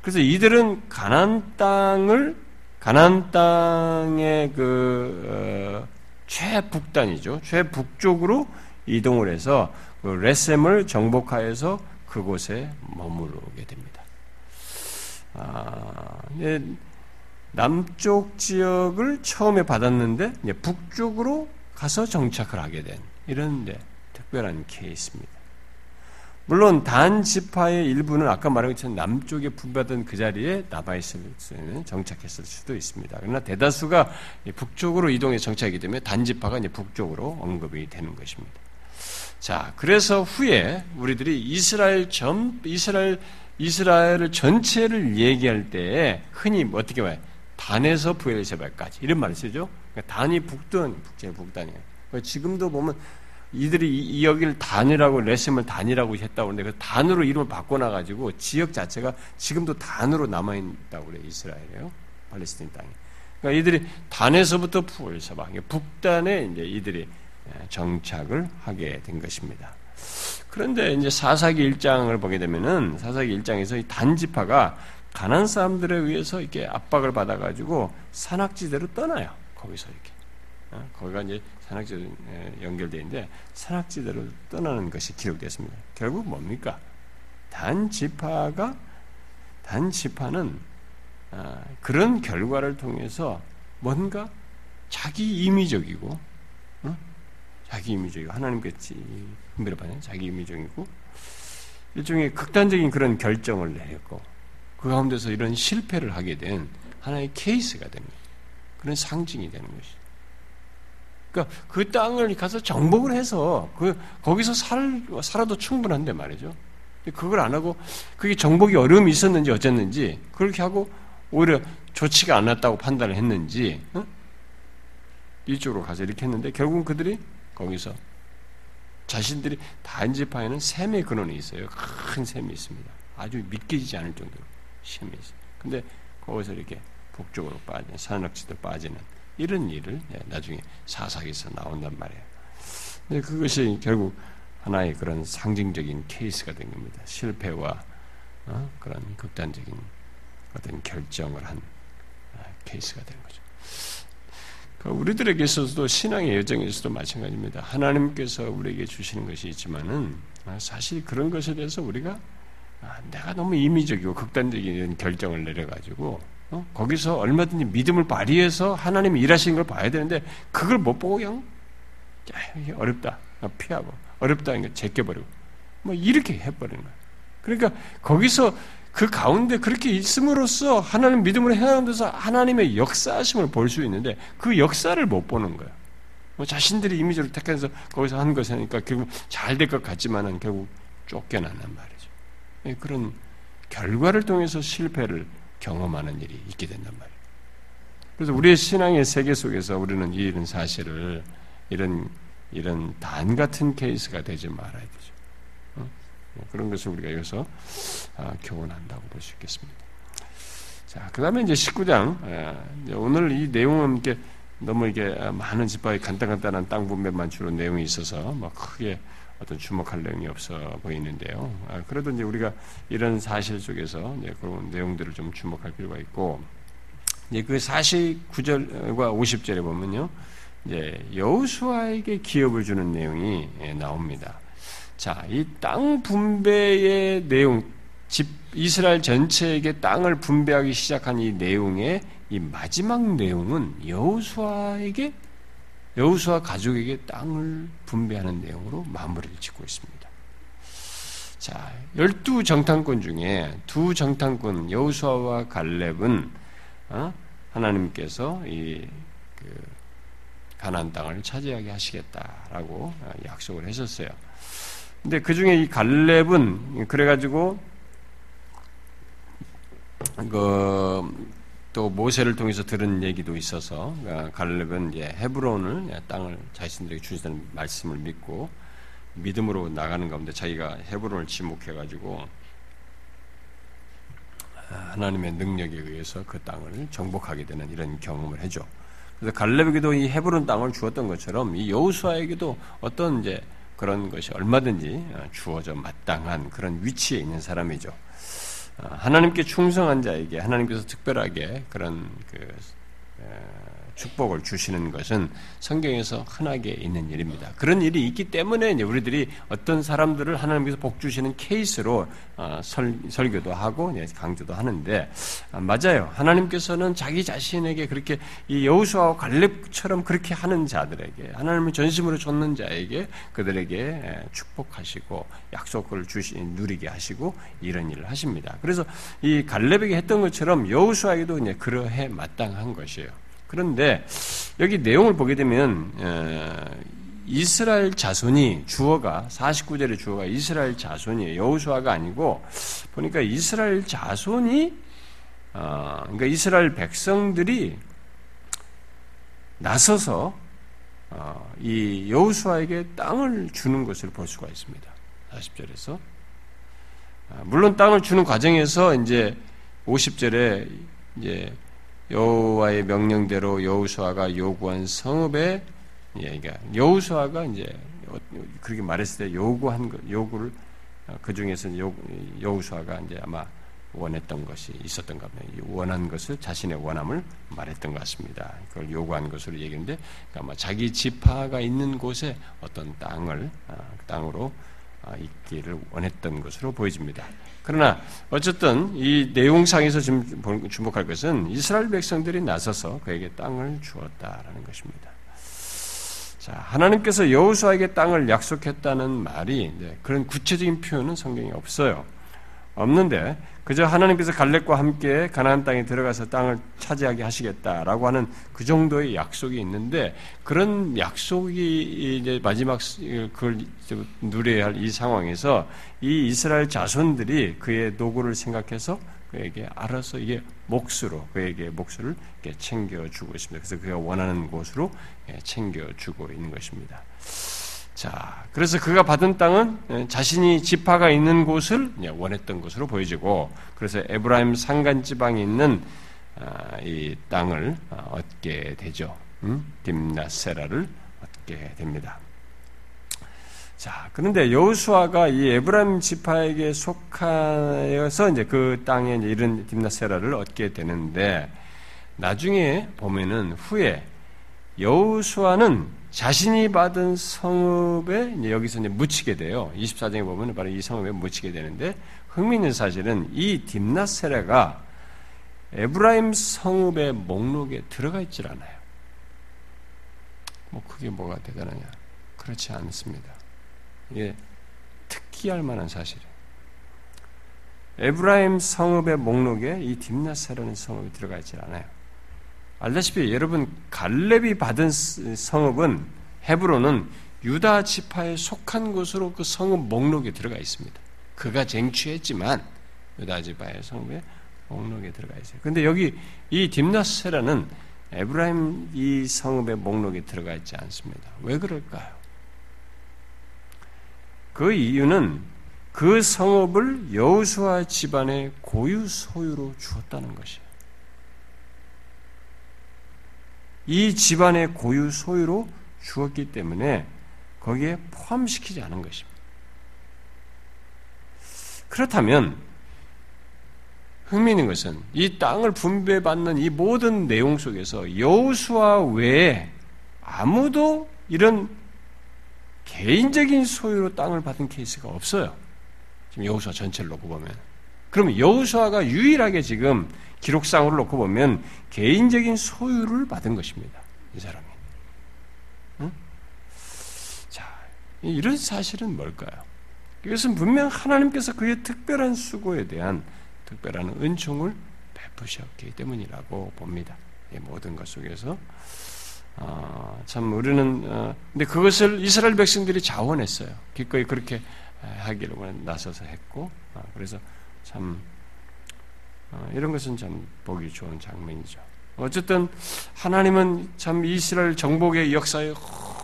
그래서 이들은 가난 땅을 가난 땅의 그 어, 최북단이죠. 최북쪽으로 이동을 해서 그 레셈을 정복하여서 그곳에 머무르게 됩니다. 아, 예, 남쪽 지역을 처음에 받았는데 북쪽으로 가서 정착을 하게 된 이런 네, 특별한 케이스입니다. 물론 단 지파의 일부는 아까 말한 것처럼 남쪽에 분배하던 그 자리에 남아 있을 수는 정착했을 수도 있습니다. 그러나 대다수가 북쪽으로 이동해 정착하기 때문에 단 지파가 이제 북쪽으로 언급이 되는 것입니다. 자, 그래서 후에 우리들이 이스라엘 전 이스라엘 이스라엘을 전체를 얘기할 때 흔히 어떻게 말해? 단에서 부엘세바까지 이런 말을 쓰죠. 그러니까 단이 북든 북제 북단이에요. 지금도 보면 이들이 이 여기를 단이라고 레셈을 단이라고 했다고 하는데 그 단으로 이름을 바꿔놔가지고 지역 자체가 지금도 단으로 남아있다고 그래요 이스라엘이에요 팔레스틴 땅이. 그러니까 이들이 단에서부터 부엘세바 북단에 이제 이들이 정착을 하게 된 것입니다. 그런데 이제 사사기 일장을 보게 되면은 사사기 일장에서 이 단지파가 가난 사람들에 의해서 이렇게 압박을 받아가지고 산악지대로 떠나요. 거기서 이렇게. 어? 거기가 이제 산악지대 연결되어 있는데 산악지대로 떠나는 것이 기록되었습니다. 결국 뭡니까? 단지파가 단지파는 아, 그런 결과를 통해서 뭔가 자기 임의적이고 어? 자기 임의적이고 하나님께서 분배를 받는 자기 임의적이고 일종의 극단적인 그런 결정을 내렸고 그 가운데서 이런 실패를 하게 된 하나의 케이스가 됩니다. 그런 상징이 되는 것이죠. 그러니까 그 땅을 가서 정복을 해서 그 거기서 살 살아도 충분한데 말이죠. 그걸 안 하고 그게 정복이 어려움이 있었는지 어쨌는지 그렇게 하고 오히려 좋지가 않았다고 판단을 했는지 어? 이쪽으로 가서 이렇게 했는데 결국은 그들이 거기서 자신들이 단지파에는 샘의 근원이 있어요. 큰 샘이 있습니다. 아주 믿기지 않을 정도로 심히 있어요. 근데 거기서 이렇게 북쪽으로 빠지는 산악지도 빠지는 이런 일을 예, 나중에 사사기에서 나온단 말이에요. 근데 그것이 결국 하나의 그런 상징적인 케이스가 된 겁니다. 실패와 어? 그런 극단적인 어떤 결정을 한 아, 케이스가 된 거죠. 그 우리들에게 있어서도 신앙의 여정에서도 마찬가지입니다. 하나님께서 우리에게 주시는 것이 있지만은 아, 사실 그런 것에 대해서 우리가 아, 내가 너무 임의적이고 극단적인 결정을 내려가지고 어? 거기서 얼마든지 믿음을 발휘해서 하나님이 일하시는 걸 봐야 되는데 그걸 못 보고 그냥 야, 어렵다 피하고 어렵다는 걸 제껴버리고 뭐 이렇게 해버리는 거야. 그러니까 거기서 그 가운데 그렇게 있음으로써 하나님 믿음으로 행하는 데서 하나님의 역사하심을 볼 수 있는데 그 역사를 못 보는 거야. 뭐 자신들이 이미지를 택해서 거기서 한 것이니까 결국 잘 될 것 같지만은 결국 쫓겨난단 말이죠. 예, 그런 결과를 통해서 실패를 경험하는 일이 있게 된단 말이에요. 그래서 우리의 신앙의 세계 속에서 우리는 이런 사실을 이런 이런 단 같은 케이스가 되지 말아야 되죠. 어? 뭐 그런 것을 우리가 여기서 아, 교훈한다고 볼 수 있겠습니다. 자, 그 다음에 이제 19장. 오늘 이 내용은 이게 너무 이게 많은 집합이 간단간단한 땅 분배만 주로 내용이 있어서 뭐 크게 어떤 주목할 내용이 없어 보이는데요. 아, 그래도 이제 우리가 이런 사실 속에서 이제 그런 내용들을 좀 주목할 필요가 있고, 이제 그 49절과 50절에 보면요. 이제 여호수아에게 기업을 주는 내용이 예, 나옵니다. 자, 이 땅 분배의 내용, 집 이스라엘 전체에게 땅을 분배하기 시작한 이 내용의 이 마지막 내용은 여호수아에게 여호수아 가족에게 땅을 분배하는 내용으로 마무리를 짓고 있습니다. 자, 열두 정탐꾼 중에 두 정탐꾼 여호수아와 갈렙은 어? 하나님께서 이 그 가나안 땅을 차지하게 하시겠다라고 어, 약속을 했었어요. 근데 그 중에 이 갈렙은 그래가지고 그 또 모세를 통해서 들은 얘기도 있어서 어, 갈렙은 이제 헤브론을 땅을 자신들에게 주시는 말씀을 믿고 믿음으로 나가는 가운데 자기가 헤브론을 지목해 가지고 어, 하나님의 능력에 의해서 그 땅을 정복하게 되는 이런 경험을 해줘. 그래서 갈렙에게도 이 헤브론 땅을 주었던 것처럼 이 여호수아에게도 어떤 이제 그런 것이 얼마든지 어, 주어져 마땅한 그런 위치에 있는 사람이죠. 어, 하나님께 충성한 자에게 하나님께서 특별하게 그런 그 축복을 주시는 것은 성경에서 흔하게 있는 일입니다. 그런 일이 있기 때문에 이제 우리들이 어떤 사람들을 하나님께서 복 주시는 케이스로 어, 설, 설교도 하고 강조도 하는데 아, 맞아요. 하나님께서는 자기 자신에게 그렇게 이 여호수아와 갈렙처럼 그렇게 하는 자들에게 하나님을 전심으로 줬는 자에게 그들에게 축복하시고 약속을 주시 누리게 하시고 이런 일을 하십니다. 그래서 이 갈렙에게 했던 것처럼 여호수아에게도 이제 그러해 마땅한 것이에요. 그런데 여기 내용을 보게 되면 이스라엘 자손이 주어가 49절의 주어가 이스라엘 자손이에요. 여호수아가 아니고 보니까 이스라엘 자손이 어, 그러니까 이스라엘 백성들이 나서서 어, 이 여호수아에게 땅을 주는 것을 볼 수가 있습니다. 40절에서 아, 물론 땅을 주는 과정에서 이제 50절에 이제 여호와의 명령대로 여호수아가 요구한 성읍에 예, 그러니까 여호수아가 이제 그렇게 말했을 때 요구한 것, 요구를 어, 그 중에서 여호수아가 이제 아마 원했던 것이 있었던가 봐요. 원한 것을 자신의 원함을 말했던 것 같습니다. 그걸 요구한 것으로 얘기했는데 그러니까 아마 자기 지파가 있는 곳에 어떤 땅을 아, 땅으로 아, 있기를 원했던 것으로 보여집니다. 그러나 어쨌든 이 내용상에서 주목할 것은 이스라엘 백성들이 나서서 그에게 땅을 주었다라는 것입니다. 자, 하나님께서 여호수아에게 땅을 약속했다는 말이 그런 구체적인 표현은 성경에 없어요. 없는데 그저 하나님께서 갈렙과 함께 가나안 땅에 들어가서 땅을 차지하게 하시겠다라고 하는 그 정도의 약속이 있는데 그런 약속이 이제 마지막 그걸 누려야 할 이 상황에서 이 이스라엘 자손들이 그의 노고를 생각해서 그에게 알아서 이게 몫으로 그에게 몫을 챙겨주고 있습니다. 그래서 그가 원하는 곳으로 챙겨주고 있는 것입니다. 자, 그래서 그가 받은 땅은 예, 자신이 지파가 있는 곳을 원했던 것으로 보여지고, 그래서 에브라임 산간 지방에 있는 아, 이 땅을 아, 얻게 되죠. 음? 딥나세라를 얻게 됩니다. 자, 그런데 여호수아가 이 에브라임 지파에게 속하여서 이제 그 땅에 이제 이런 딥나세라를 얻게 되는데 나중에 보면은 후에 여호수아는 자신이 받은 성읍에 여기서 이제 묻히게 돼요. 24장에 보면 바로 이 성읍에 묻히게 되는데 흥미있는 사실은 이 딤낫세라가 에브라임 성읍의 목록에 들어가 있질 않아요. 뭐 그게 뭐가 대단하냐? 그렇지 않습니다. 이게 특기할 만한 사실이에요. 에브라임 성읍의 목록에 이 딤낫세라는 성읍이 들어가 있질 않아요. 알다시피 여러분 갈렙이 받은 성읍은 헤브론은 유다 지파에 속한 곳으로 그 성읍 목록에 들어가 있습니다. 그가 쟁취했지만 유다 지파의 성읍에 목록에 들어가 있어요. 근데 여기 이 딥나세라는 에브라임 이 성읍의 목록에 들어가 있지 않습니다. 왜 그럴까요? 그 이유는 그 성읍을 여호수아 집안의 고유 소유로 주었다는 것이에요. 이 집안의 고유 소유로 주었기 때문에 거기에 포함시키지 않은 것입니다. 그렇다면 흥미있는 것은 이 땅을 분배받는 이 모든 내용 속에서 여호수아 외에 아무도 이런 개인적인 소유로 땅을 받은 케이스가 없어요. 지금 여호수아 전체를 놓고 보면. 그럼 여호수아가 유일하게 지금 기록상으로 놓고 보면 개인적인 소유를 받은 것입니다. 이 사람이. 응? 자, 이런 사실은 뭘까요? 이것은 분명 하나님께서 그의 특별한 수고에 대한 특별한 은총을 베푸셨기 때문이라고 봅니다. 이 모든 것 속에서 어, 참 우리는 어, 근데 그것을 이스라엘 백성들이 자원했어요. 기꺼이 그렇게 하기를 나서서 했고 어, 그래서 참 어, 이런 것은 참 보기 좋은 장면이죠. 어쨌든 하나님은 참 이스라엘 정복의 역사에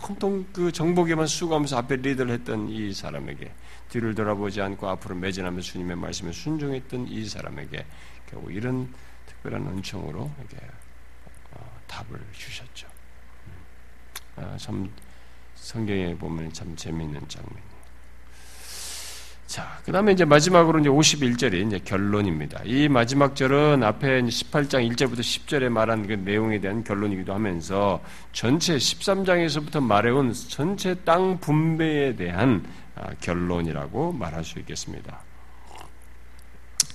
온통 그 정복에만 수고하면서 앞에 리더를 했던 이 사람에게 뒤를 돌아보지 않고 앞으로 매진하며 주님의 말씀에 순종했던 이 사람에게 결국 이런 특별한 은총으로 이렇게 어, 답을 주셨죠. 아, 참 성경에 보면 참 재미있는 장면이에요. 자, 그 다음에 이제 마지막으로 이제 51절이 이제 결론입니다. 이 마지막 절은 앞에 18장 1절부터 10절에 말한 그 내용에 대한 결론이기도 하면서 전체 13장에서부터 말해온 전체 땅 분배에 대한 아, 결론이라고 말할 수 있겠습니다.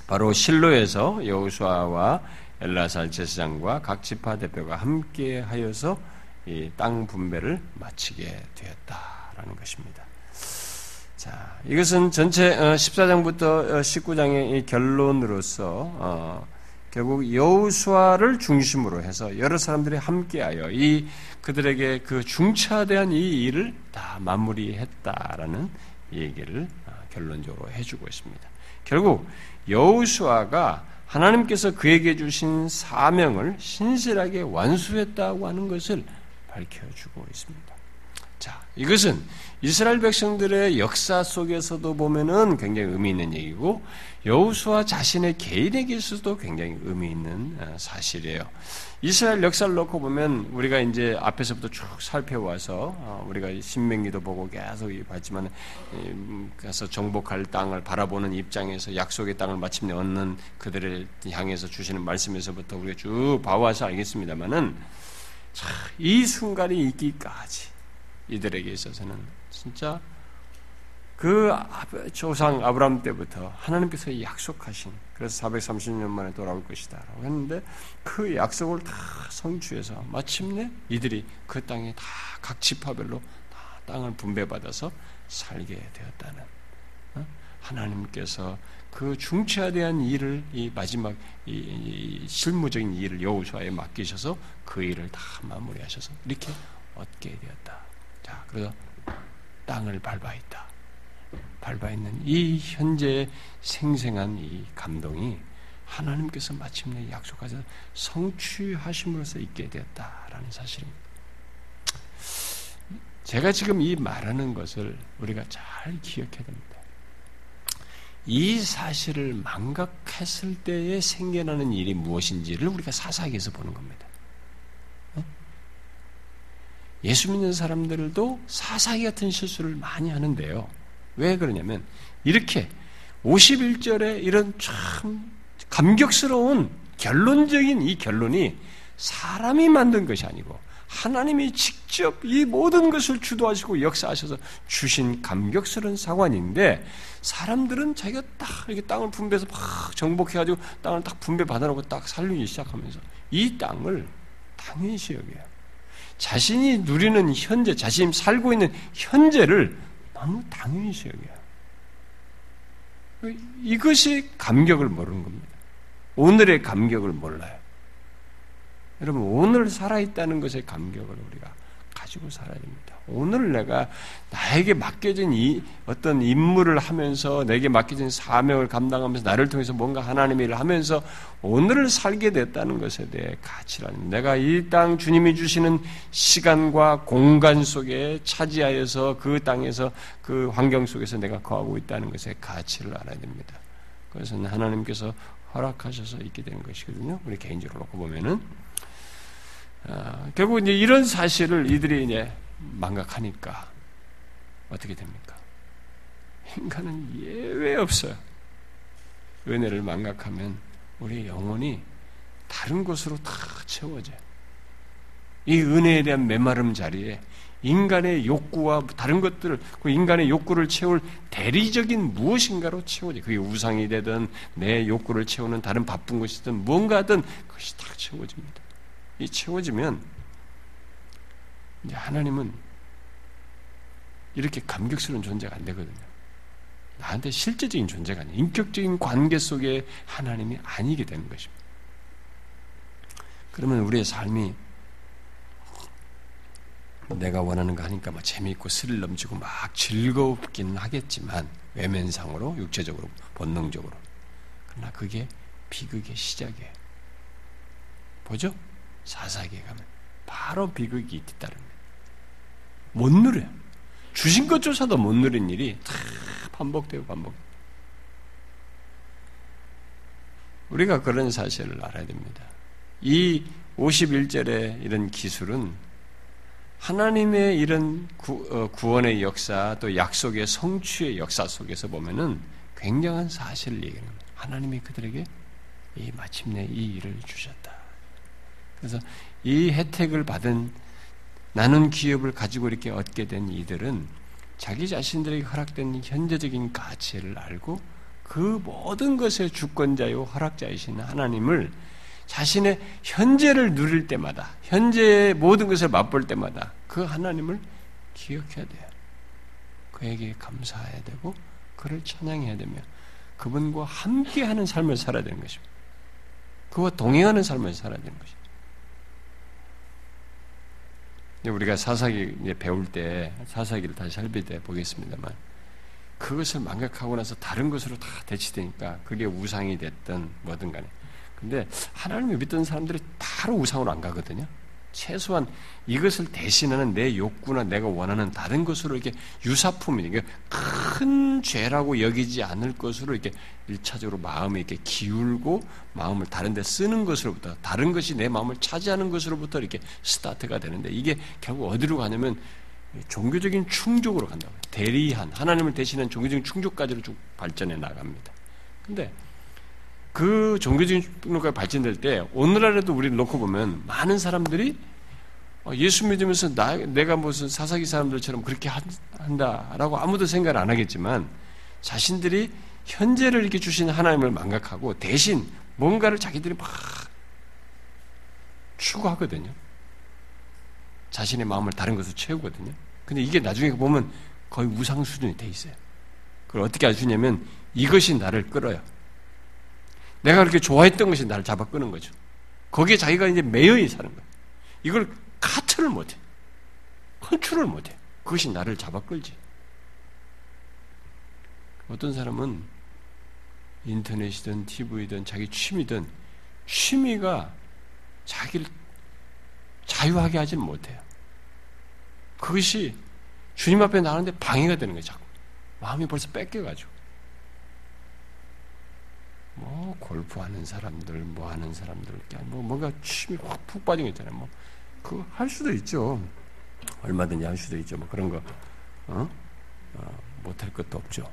바로 실로에서 여호수아와 엘라살 제사장과 각 지파 대표가 함께 하여서 이 땅 분배를 마치게 되었다라는 것입니다. 자, 이것은 전체 14장부터 어, 19장의 어, 결론으로서 어, 결국 여우수아를 중심으로 해서 여러 사람들이 함께하여 이 그들에게 그 중차대한 이 일을 다 마무리했다라는 얘기를 결론적으로 해주고 있습니다. 결국 여우수아가 하나님께서 그에게 주신 사명을 신실하게 완수했다고 하는 것을 밝혀주고 있습니다. 자, 이것은 이스라엘 백성들의 역사 속에서도 보면은 굉장히 의미 있는 얘기고 여호수아 자신의 개인에게서도 굉장히 의미 있는 어, 사실이에요. 이스라엘 역사를 놓고 보면 우리가 이제 앞에서부터 쭉 살펴와서 어, 우리가 신명기도 보고 계속 봤지만 가서 정복할 땅을 바라보는 입장에서 약속의 땅을 마침내 얻는 그들을 향해서 주시는 말씀에서부터 우리가 쭉 봐와서 알겠습니다만은 이 순간이 있기까지 이들에게 있어서는 진짜 그 조상 아브라함 때부터 하나님께서 약속하신 그래서 430년 만에 돌아올 것이다라고 했는데 그 약속을 다 성취해서 마침내 이들이 그 땅에 다 각 지파별로 다 땅을 분배받아서 살게 되었다는 어? 하나님께서 그 중차대한 일을 이 마지막 이, 이 실무적인 일을 여호수아에 맡기셔서 그 일을 다 마무리하셔서 이렇게 얻게 되었다. 자, 그래서 땅을 밟아 있다. 밟아 있는 이 현재 생생한 이 감동이 하나님께서 마침내 약속하셔 성취하심으로써 있게 되었다라는 사실입니다. 제가 지금 이 말하는 것을 우리가 잘 기억해야 됩니다. 이 사실을 망각했을 때에 생겨나는 일이 무엇인지를 우리가 사사기에서 보는 겁니다. 어? 예수 믿는 사람들도 사사기 같은 실수를 많이 하는데요. 왜 그러냐면 이렇게 51절에 이런 참 감격스러운 결론적인 이 결론이 사람이 만든 것이 아니고 하나님이 직접 이 모든 것을 주도하시고 역사하셔서 주신 감격스러운 사관인데 사람들은 자기가 딱 이렇게 땅을 분배해서 막 정복해가지고 땅을 딱 분배 받아놓고 딱 살리기 시작하면서 이 땅을 당연시 여겨요. 자신이 누리는 현재, 자신이 살고 있는 현재를 너무 당연시 여겨요. 이것이 감격을 모르는 겁니다. 오늘의 감격을 몰라요. 여러분, 오늘 살아있다는 것의 감격을 우리가 가지고 살아야 됩니다. 오늘 내가 나에게 맡겨진 이 어떤 임무를 하면서 내게 맡겨진 사명을 감당하면서 나를 통해서 뭔가 하나님의 일을 하면서 오늘을 살게 됐다는 것에 대해 가치라는 내가 이 땅 주님이 주시는 시간과 공간 속에 차지하여서 그 땅에서 그 환경 속에서 내가 거하고 있다는 것의 가치를 알아야 됩니다. 그것은 하나님께서 허락하셔서 있게 되는 것이거든요. 우리 개인적으로 놓고 보면은 어, 결국 이제 이런 사실을 이들이 이제 망각하니까 어떻게 됩니까? 인간은 예외 없어요. 은혜를 망각하면 우리 영혼이 다른 곳으로 다 채워져요. 이 은혜에 대한 메마름 자리에 인간의 욕구와 다른 것들을 그 인간의 욕구를 채울 대리적인 무엇인가로 채워져. 그게 우상이 되든 내 욕구를 채우는 다른 바쁜 것이든 무언가든 그것이 다 채워집니다. 이 채워지면 이제 하나님은 이렇게 감격스러운 존재가 안 되거든요. 나한테 실제적인 존재가 아니에요. 인격적인 관계 속에 하나님이 아니게 되는 것입니다. 그러면 우리의 삶이 내가 원하는 거 하니까 막 재미있고 스릴 넘치고 막 즐겁긴 하겠지만 외면상으로 육체적으로 본능적으로 그러나 그게 비극의 시작이에요. 보죠? 사사기에 가면 바로 비극이 뒤따릅니다. 못 누려요. 주신 것조차도 못 누린 일이 다 반복되고 반복. 우리가 그런 사실을 알아야 됩니다. 이 51절의 이런 기술은 하나님의 이런 구, 어, 원의 역사 또 약속의 성취의 역사 속에서 보면은 굉장한 사실을 얘기합니다. 하나님이 그들에게 이 마침내 이 일을 주셨다. 그래서 이 혜택을 받은 나눈 기업을 가지고 이렇게 얻게 된 이들은 자기 자신들에게 허락된 현재적인 가치를 알고 그 모든 것의 주권자요 허락자이신 하나님을 자신의 현재를 누릴 때마다 현재의 모든 것을 맛볼 때마다 그 하나님을 기억해야 돼요. 그에게 감사해야 되고 그를 찬양해야 되며 그분과 함께하는 삶을 살아야 되는 것입니다. 그와 동행하는 삶을 살아야 되는 것입니다. 우리가 사사기 배울 때 사사기를 다시 살필 때 보겠습니다만 그것을 망각하고 나서 다른 것으로 다 대치되니까 그게 우상이 됐든 뭐든 간에 근데 하나님을 믿던 사람들이 바로 우상으로 안 가거든요. 최소한 이것을 대신하는 내 욕구나 내가 원하는 다른 것으로 이렇게 유사품이 이게 큰 죄라고 여기지 않을 것으로 이렇게 일차적으로 마음을 이렇게 기울고 마음을 다른 데 쓰는 것으로부터 다른 것이 내 마음을 차지하는 것으로부터 이렇게 스타트가 되는데 이게 결국 어디로 가냐면 종교적인 충족으로 간다고 대리한 하나님을 대신한 종교적인 충족까지로 쭉 발전해 나갑니다. 근데 그 종교적인 충족까지 발전될 때 오늘날에도 우리를 놓고 보면 많은 사람들이 어, 예수 믿으면서 나, 내가 무슨 사사기 사람들처럼 그렇게 한다라고 아무도 생각을 안 하겠지만 자신들이 현재를 이렇게 주신 하나님을 망각하고 대신 뭔가를 자기들이 막 추구하거든요. 자신의 마음을 다른 것으로 채우거든요. 근데 이게 나중에 보면 거의 우상 수준이 돼 있어요. 그걸 어떻게 아시냐면 이것이 나를 끌어요. 내가 그렇게 좋아했던 것이 나를 잡아 끄는 거죠. 거기에 자기가 이제 매여 사는 거예요. 이걸 카트를 못해. 컨트롤 못해. 그것이 나를 잡아 끌지. 어떤 사람은 인터넷이든 TV든 자기 취미든 취미가 자기를 자유하게 하지는 못해요. 그것이 주님 앞에 나가는데 방해가 되는 거예요, 자꾸. 마음이 벌써 뺏겨가지고. 뭐, 골프하는 사람들, 뭐 하는 사람들, 뭐, 뭔가 취미 확 푹 빠진 거 있잖아요. 뭐, 그거 할 수도 있죠. 얼마든지 할 수도 있죠. 뭐 그런 거, 어? 어 못할 것도 없죠.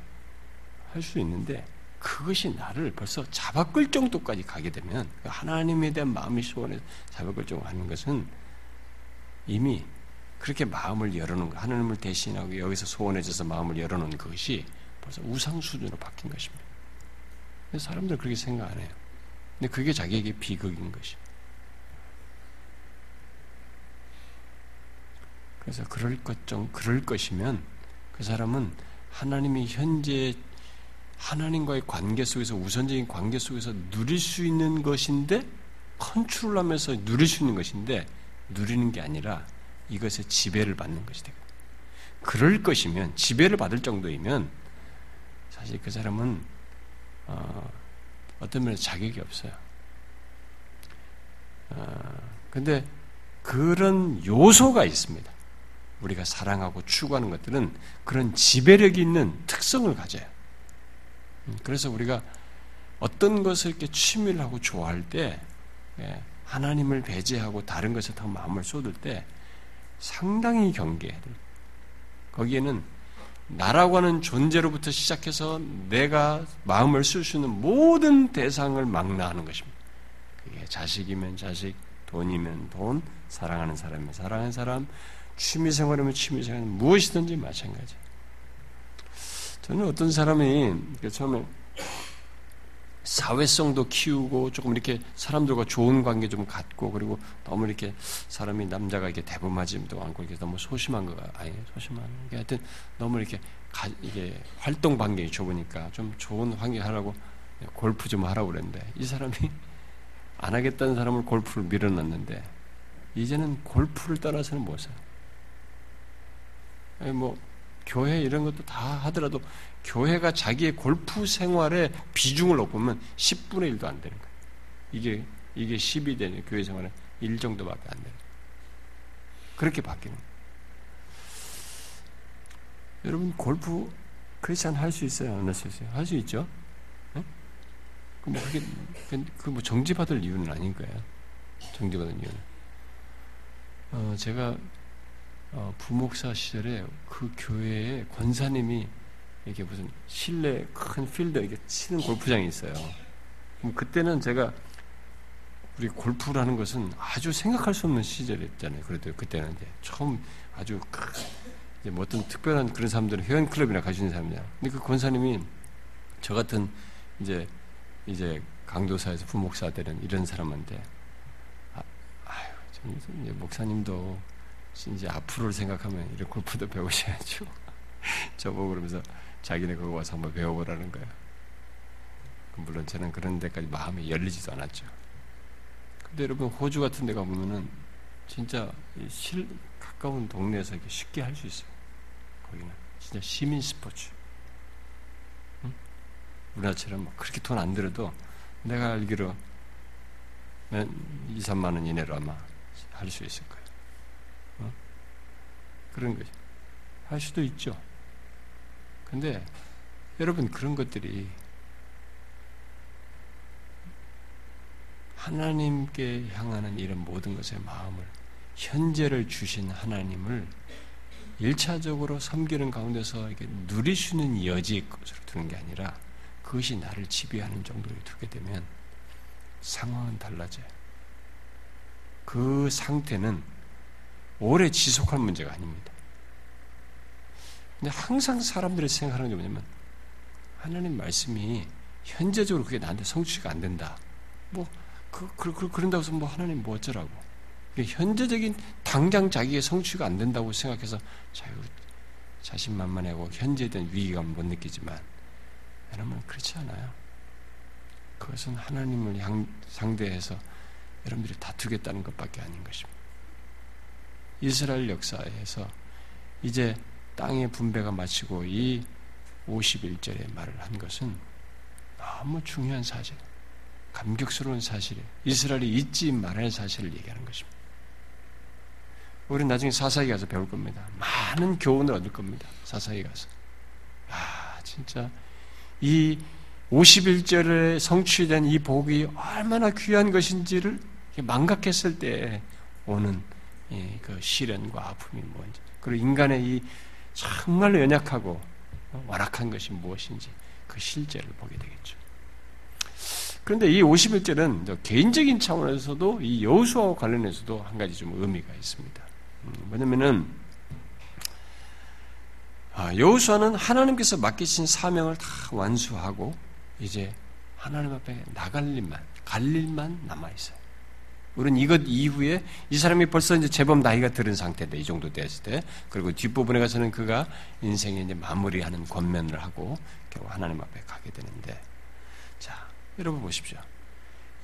할 수 있는데, 그것이 나를 벌써 잡아끌 정도까지 가게 되면, 그 하나님에 대한 마음이 소원에 잡아끌 정도 하는 것은 이미 그렇게 마음을 열어놓은 거, 하나님을 대신하고 여기서 소원해져서 마음을 열어놓은 것이 벌써 우상 수준으로 바뀐 것입니다. 사람들 그렇게 생각 안 해요. 근데 그게 자기에게 비극인 것이. 그래서 그럴 것정 그럴 것이면 그 사람은 하나님이 현재 하나님과의 관계 속에서 우선적인 관계 속에서 누릴 수 있는 것인데 컨트롤하면서 누릴 수 있는 것인데 누리는 게 아니라 이것에 지배를 받는 것이 되고 그럴 것이면 지배를 받을 정도이면 사실 그 사람은 어, 떤 면에서 자격이 없어요. 어, 근데 그런 요소가 있습니다. 우리가 사랑하고 추구하는 것들은 그런 지배력이 있는 특성을 가져요. 음, 그래서 우리가 어떤 것을 이렇게 취미를 하고 좋아할 때 예, 하나님을 배제하고 다른 것에 더 마음을 쏟을 때 상당히 경계해야 돼요. 거기에는 나라고 하는 존재로부터 시작해서 내가 마음을 쓸 수 있는 모든 대상을 망라하는 것입니다. 그게 자식이면 자식, 돈이면 돈, 사랑하는 사람이면 사랑하는 사람, 취미생활이면 취미생활, 무엇이든지 마찬가지. 저는 어떤 사람이 처음에 사회성도 키우고 조금 이렇게 사람들과 좋은 관계 좀 갖고 그리고 너무 이렇게 사람이 남자가 이렇게 대범하지도 않고 이렇게 너무 소심한 거가 아니 소심한 게 하여튼 너무 이렇게 가, 이게 활동 반경이 좁으니까 좀 좋은 환경 하라고 골프 좀 하라고 그랬는데 이 사람이 (laughs) 안 하겠다는 사람을 골프를 밀어놨는데 이제는 골프를 떠나서는 못 살아. 뭐 교회 이런 것도 다 하더라도 교회가 자기의 골프 생활에 비중을 높으면 10분의 1도 안 되는 거예요. 이게, 이게 10이 되는 교회 생활은 1 정도밖에 안 되는 거예요. 그렇게 바뀌는 거예요. 여러분, 골프 크리스찬 할 수 있어요? 안 할 수 있어요? 할 수 있죠? 네? 그뭐 그게, 그뭐 정지받을 이유는 아닌 거예요. 정지받을 이유는. 어, 제가 어, 부목사 시절에 그 교회에 권사님이 이렇게 무슨 실내 큰 필드 이렇게 치는 골프장이 있어요. 그럼 그때는 제가 우리 골프라는 것은 아주 생각할 수 없는 시절이었잖아요. 그래도 그때는 이제 처음 아주 이제 뭐 어떤 특별한 그런 사람들은 회원 클럽이나 가시는 사람이냐. 근데 그 권사님이 저 같은 이제 이제 강도사에서 부목사 되는 이런 사람한테 아, 아유, 이제 목사님도 이제 앞으로를 생각하면 이런 골프도 배우셔야죠. (laughs) 저보고 그러면서 자기네 그거 와서 한번 배워보라는 거예요. 물론 저는 그런 데까지 마음이 열리지도 않았죠. 근데 여러분 호주 같은 데 가보면은 진짜 실 가까운 동네에서 이렇게 쉽게 할 수 있어요. 거기는 진짜 시민 스포츠. 응? 우리나라처럼 뭐 그렇게 돈 안 들어도 내가 알기로 2, 3만 원 이내로 아마 할 수 있을 거예요. 어? 그런 거죠. 할 수도 있죠. 근데 여러분 그런 것들이 하나님께 향하는 이런 모든 것의 마음을 현재를 주신 하나님을 일차적으로 섬기는 가운데서 수 있는 여지의 것으로 두는 게 아니라 그것이 나를 지배하는 정도로 두게 되면 상황은 달라져요. 그 상태는 오래 지속할 문제가 아닙니다. 근데 항상 사람들이 생각하는 게 뭐냐면 하나님 말씀이 현재적으로 그게 나한테 성취가 안 된다. 뭐 그, 그, 그, 그런다고 해서 뭐 하나님 뭐 어쩌라고. 현재적인 당장 자기의 성취가 안 된다고 생각해서 자유 자신만만하고 현재에 대한 위기감을 못 느끼지만 여러분 그렇지 않아요. 그것은 하나님을 향, 상대해서 여러분들이 다투겠다는 것밖에 아닌 것입니다. 이스라엘 역사에서 이제 땅의 분배가 마치고 이 51절의 말을 한 것은 너무 중요한 사실, 감격스러운 사실이에요. 이스라엘이 잊지 말할 사실을 얘기하는 것입니다. 우리는 나중에 사사기 가서 배울 겁니다. 많은 교훈을 얻을 겁니다. 사사기 가서. 아, 진짜 이 51절에 성취된 이 복이 얼마나 귀한 것인지를 망각했을 때 오는 그 시련과 아픔이 뭔지, 그리고 인간의 이 정말로 연약하고 완악한 것이 무엇인지 그 실제를 보게 되겠죠. 그런데 이 51절은 개인적인 차원에서도 이 여호수아와 관련해서도 한 가지 좀 의미가 있습니다. 음, 뭐냐면은 아, 여호수아는 하나님께서 맡기신 사명을 다 완수하고 이제 하나님 앞에 나갈 일만, 갈 일만 남아 있어요. 우리는 이것 이후에 이 사람이 벌써 이제 제법 나이가 들은 상태인데 이 정도 됐을 때 그리고 뒷부분에 가서는 그가 인생의 이제 마무리하는 권면을 하고 결국 하나님 앞에 가게 되는데 자 여러분 보십시오.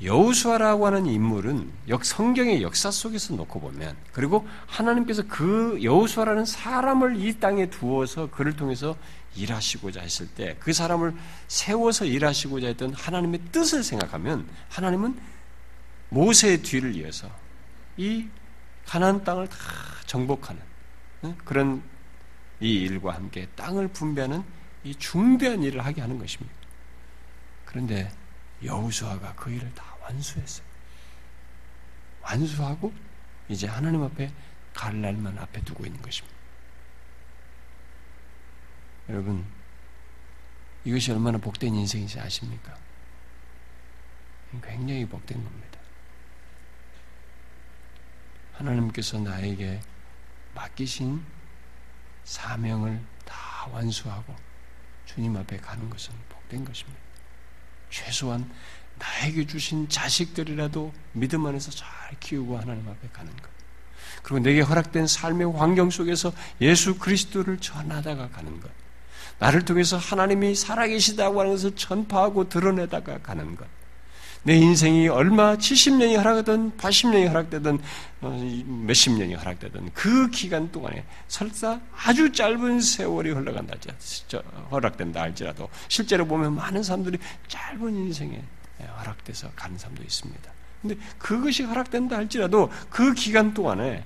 여우수아라고 하는 인물은 역 성경의 역사 속에서 놓고 보면 그리고 하나님께서 그 여우수아라는 사람을 이 땅에 두어서 그를 통해서 일하시고자 했을 때 그 사람을 세워서 일하시고자 했던 하나님의 뜻을 생각하면 하나님은 모세의 뒤를 이어서 이 가나안 땅을 다 정복하는 그런 이 일과 함께 땅을 분배하는 이 중대한 일을 하게 하는 것입니다. 그런데 여우수아가 그 일을 다 완수했어요. 완수하고 이제 하나님 앞에 갈 날만 앞에 두고 있는 것입니다. 여러분, 이것이 얼마나 복된 인생인지 아십니까? 굉장히 복된 겁니다. 하나님께서 나에게 맡기신 사명을 다 완수하고 주님 앞에 가는 것은 복된 것입니다. 최소한 나에게 주신 자식들이라도 믿음 안에서 잘 키우고 하나님 앞에 가는 것. 그리고 내게 허락된 삶의 환경 속에서 예수 그리스도를 전하다가 가는 것. 나를 통해서 하나님이 살아계시다고 하는 것을 전파하고 드러내다가 가는 것. 내 인생이 얼마 70년이 허락되든 80년이 허락되든 어, 몇십 년이 허락되든 그 기간 동안에 설사 아주 짧은 세월이 흘러간다 허락된다 할지라도 실제로 보면 많은 사람들이 짧은 인생에 허락돼서 가는 사람도 있습니다. 근데 그것이 허락된다 할지라도 그 기간 동안에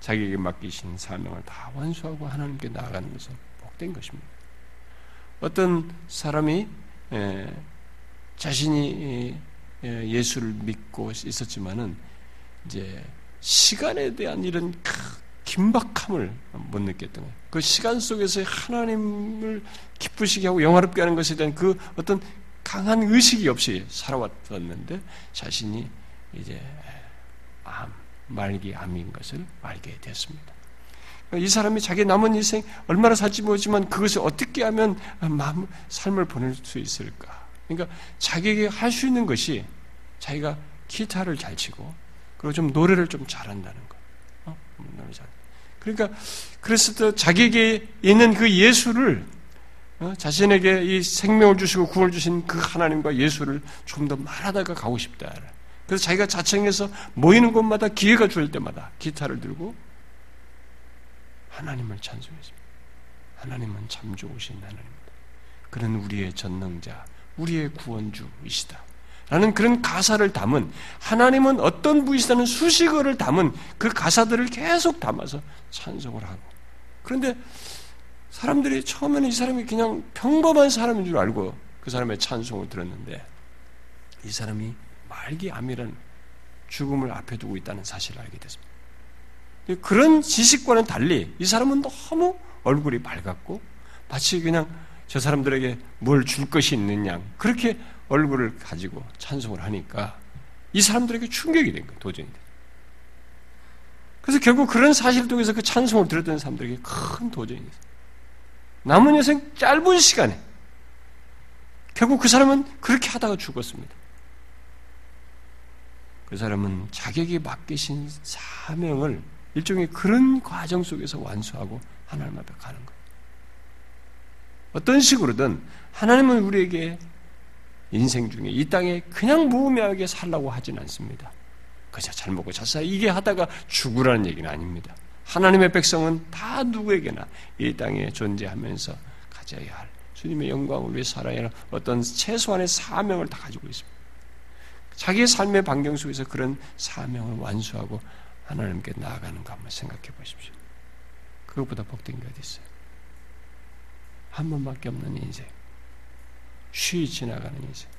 자기에게 맡기신 사명을 다 완수하고 하나님께 나아가는 것은 복된 것입니다. 어떤 사람이 자신이 예수를 믿고 있었지만은 이제 시간에 대한 이런 긴박함을 못 느꼈던 거예요. 그 시간 속에서 하나님을 기쁘시게 하고 영화롭게 하는 것에 대한 그 어떤 강한 의식이 없이 살아왔었는데 자신이 이제 암, 말기 암인 것을 알게 됐습니다. 이 사람이 자기 남은 인생 얼마나 살지 모르지만 그것을 어떻게 하면 삶을 보낼 수 있을까? 그러니까 자기에게 할 수 있는 것이 자기가 기타를 잘 치고 그리고 좀 노래를 좀 잘한다는 거. 어? 잘. 그러니까 그랬을 때 자기에게 있는 그 예수를 어? 자신에게 이 생명을 주시고 구원을 주신 그 하나님과 예수를 좀 더 말하다가 가고 싶다. 그래서 자기가 자청해서 모이는 곳마다 기회가 줄 때마다 기타를 들고 하나님을 찬송했습니다. 하나님은 참 좋으신 하나님입니다. 그는 우리의 전능자, 우리의 구원주이시다. 라는 그런 가사를 담은 하나님은 어떤 분이시다는 수식어를 담은 그 가사들을 계속 담아서 찬송을 하고 그런데 사람들이 처음에는 이 사람이 그냥 평범한 사람인 줄 알고 그 사람의 찬송을 들었는데 이 사람이 말기 암이라는 죽음을 앞에 두고 있다는 사실을 알게 됐습니다. 그런 지식과는 달리 이 사람은 너무 얼굴이 밝았고 마치 그냥 저 사람들에게 뭘 줄 것이 양 그렇게 얼굴을 가지고 찬송을 하니까 이 사람들에게 충격이 된 거예요. 도전이 된. 그래서 결국 그런 사실을 통해서 그 찬송을 들었던 사람들에게 큰 도전이 됐어요. 남은 여생 짧은 시간에 결국 그 사람은 그렇게 하다가 죽었습니다. 그 사람은 자격이 맡기신 사명을 일종의 그런 과정 속에서 완수하고 하나님 앞에 가는 거예요. 어떤 식으로든 하나님은 우리에게 인생 중에 이 땅에 그냥 무의미하게 살라고 하진 않습니다. 그저 잘 먹고 잘 사, 이게 하다가 죽으라는 얘기는 아닙니다. 하나님의 백성은 다 누구에게나 이 땅에 존재하면서 가져야 할 주님의 영광을 위해 살아야 할 어떤 최소한의 사명을 다 가지고 있습니다. 자기의 삶의 반경 속에서 그런 사명을 완수하고 하나님께 나아가는 거 한번 생각해 보십시오. 그것보다 복된 게 어디 있어요? 한 번밖에 없는 인생. 쉬 지나가는 인생.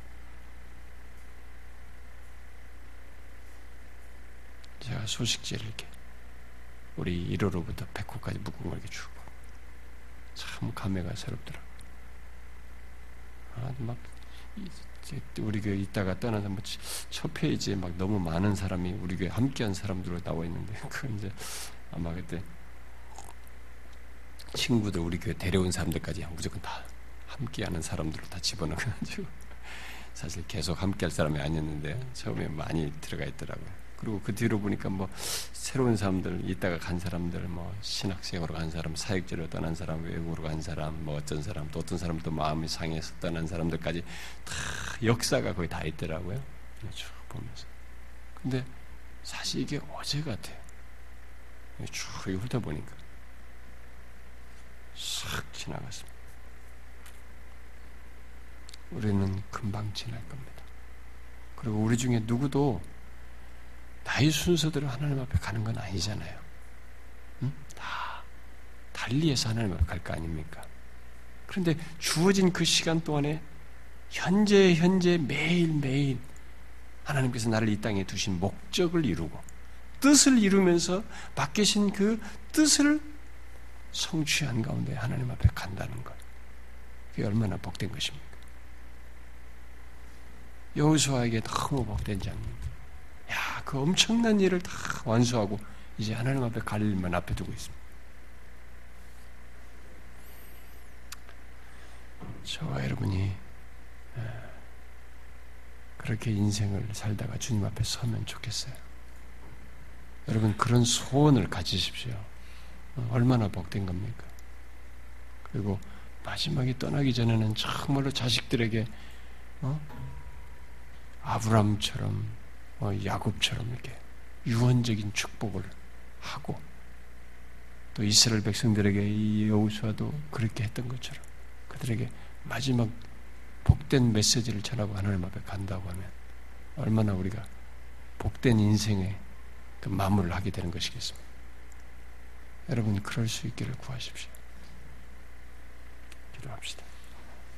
제가 소식지를 이렇게 우리 1호로부터 100호까지 묶은 걸 이렇게 주고 참 감회가 새롭더라고. 아, 막 우리 교회 있다가 떠나서 뭐첫 페이지에 막 너무 많은 사람이 우리 교회 함께한 사람들로 나와 있는데 (laughs) 그 이제 아마 그때 친구들 우리 교회 데려온 사람들까지 무조건 다 함께하는 사람들로 다 집어넣어가지고 (laughs) 사실 계속 함께할 사람이 아니었는데 처음에 많이 들어가 있더라고요. 그리고 그 뒤로 보니까 뭐 새로운 사람들 있다가 간 사람들 뭐 신학생으로 간 사람 사역지로 떠난 사람 외국으로 간 사람 뭐 어떤 사람 또 어떤 사람도 마음이 상해서 떠난 사람들까지 다 역사가 거의 다 있더라고요. 쭉 보면서. 근데 사실 이게 어제 같아요. 쭉 훑어보니까 싹 지나갔습니다 우리는 금방 지날 겁니다 그리고 우리 중에 누구도 나의 순서대로 하나님 앞에 가는 건 아니잖아요. 응? 다 달리해서 하나님 앞에 갈 거 아닙니까? 그런데 주어진 그 시간 동안에 현재 현재 매일 매일 하나님께서 나를 이 땅에 두신 목적을 이루고 뜻을 이루면서 맡기신 그 뜻을 성취한 가운데 하나님 앞에 간다는 것. 그게 얼마나 복된 것입니까? 여호수아에게 너무 복된 장면. 야, 그 엄청난 일을 다 완수하고 이제 하나님 앞에 갈 일만 앞에 두고 있습니다. 저와 여러분이 그렇게 인생을 살다가 주님 앞에 서면 좋겠어요. 여러분 그런 소원을 가지십시오. 어, 얼마나 복된 겁니까? 그리고 마지막에 떠나기 전에는 정말로 자식들에게 어? 아브람처럼 어, 야곱처럼 이렇게 유언적인 축복을 하고 또 이스라엘 백성들에게 이 여호수아도 그렇게 했던 것처럼 그들에게 마지막 복된 메시지를 전하고 하나님 앞에 간다고 하면 얼마나 우리가 복된 인생의 그 마무리를 하게 되는 것이겠습니까? 여러분 그럴 수 있기를 구하십시오. 기도합시다.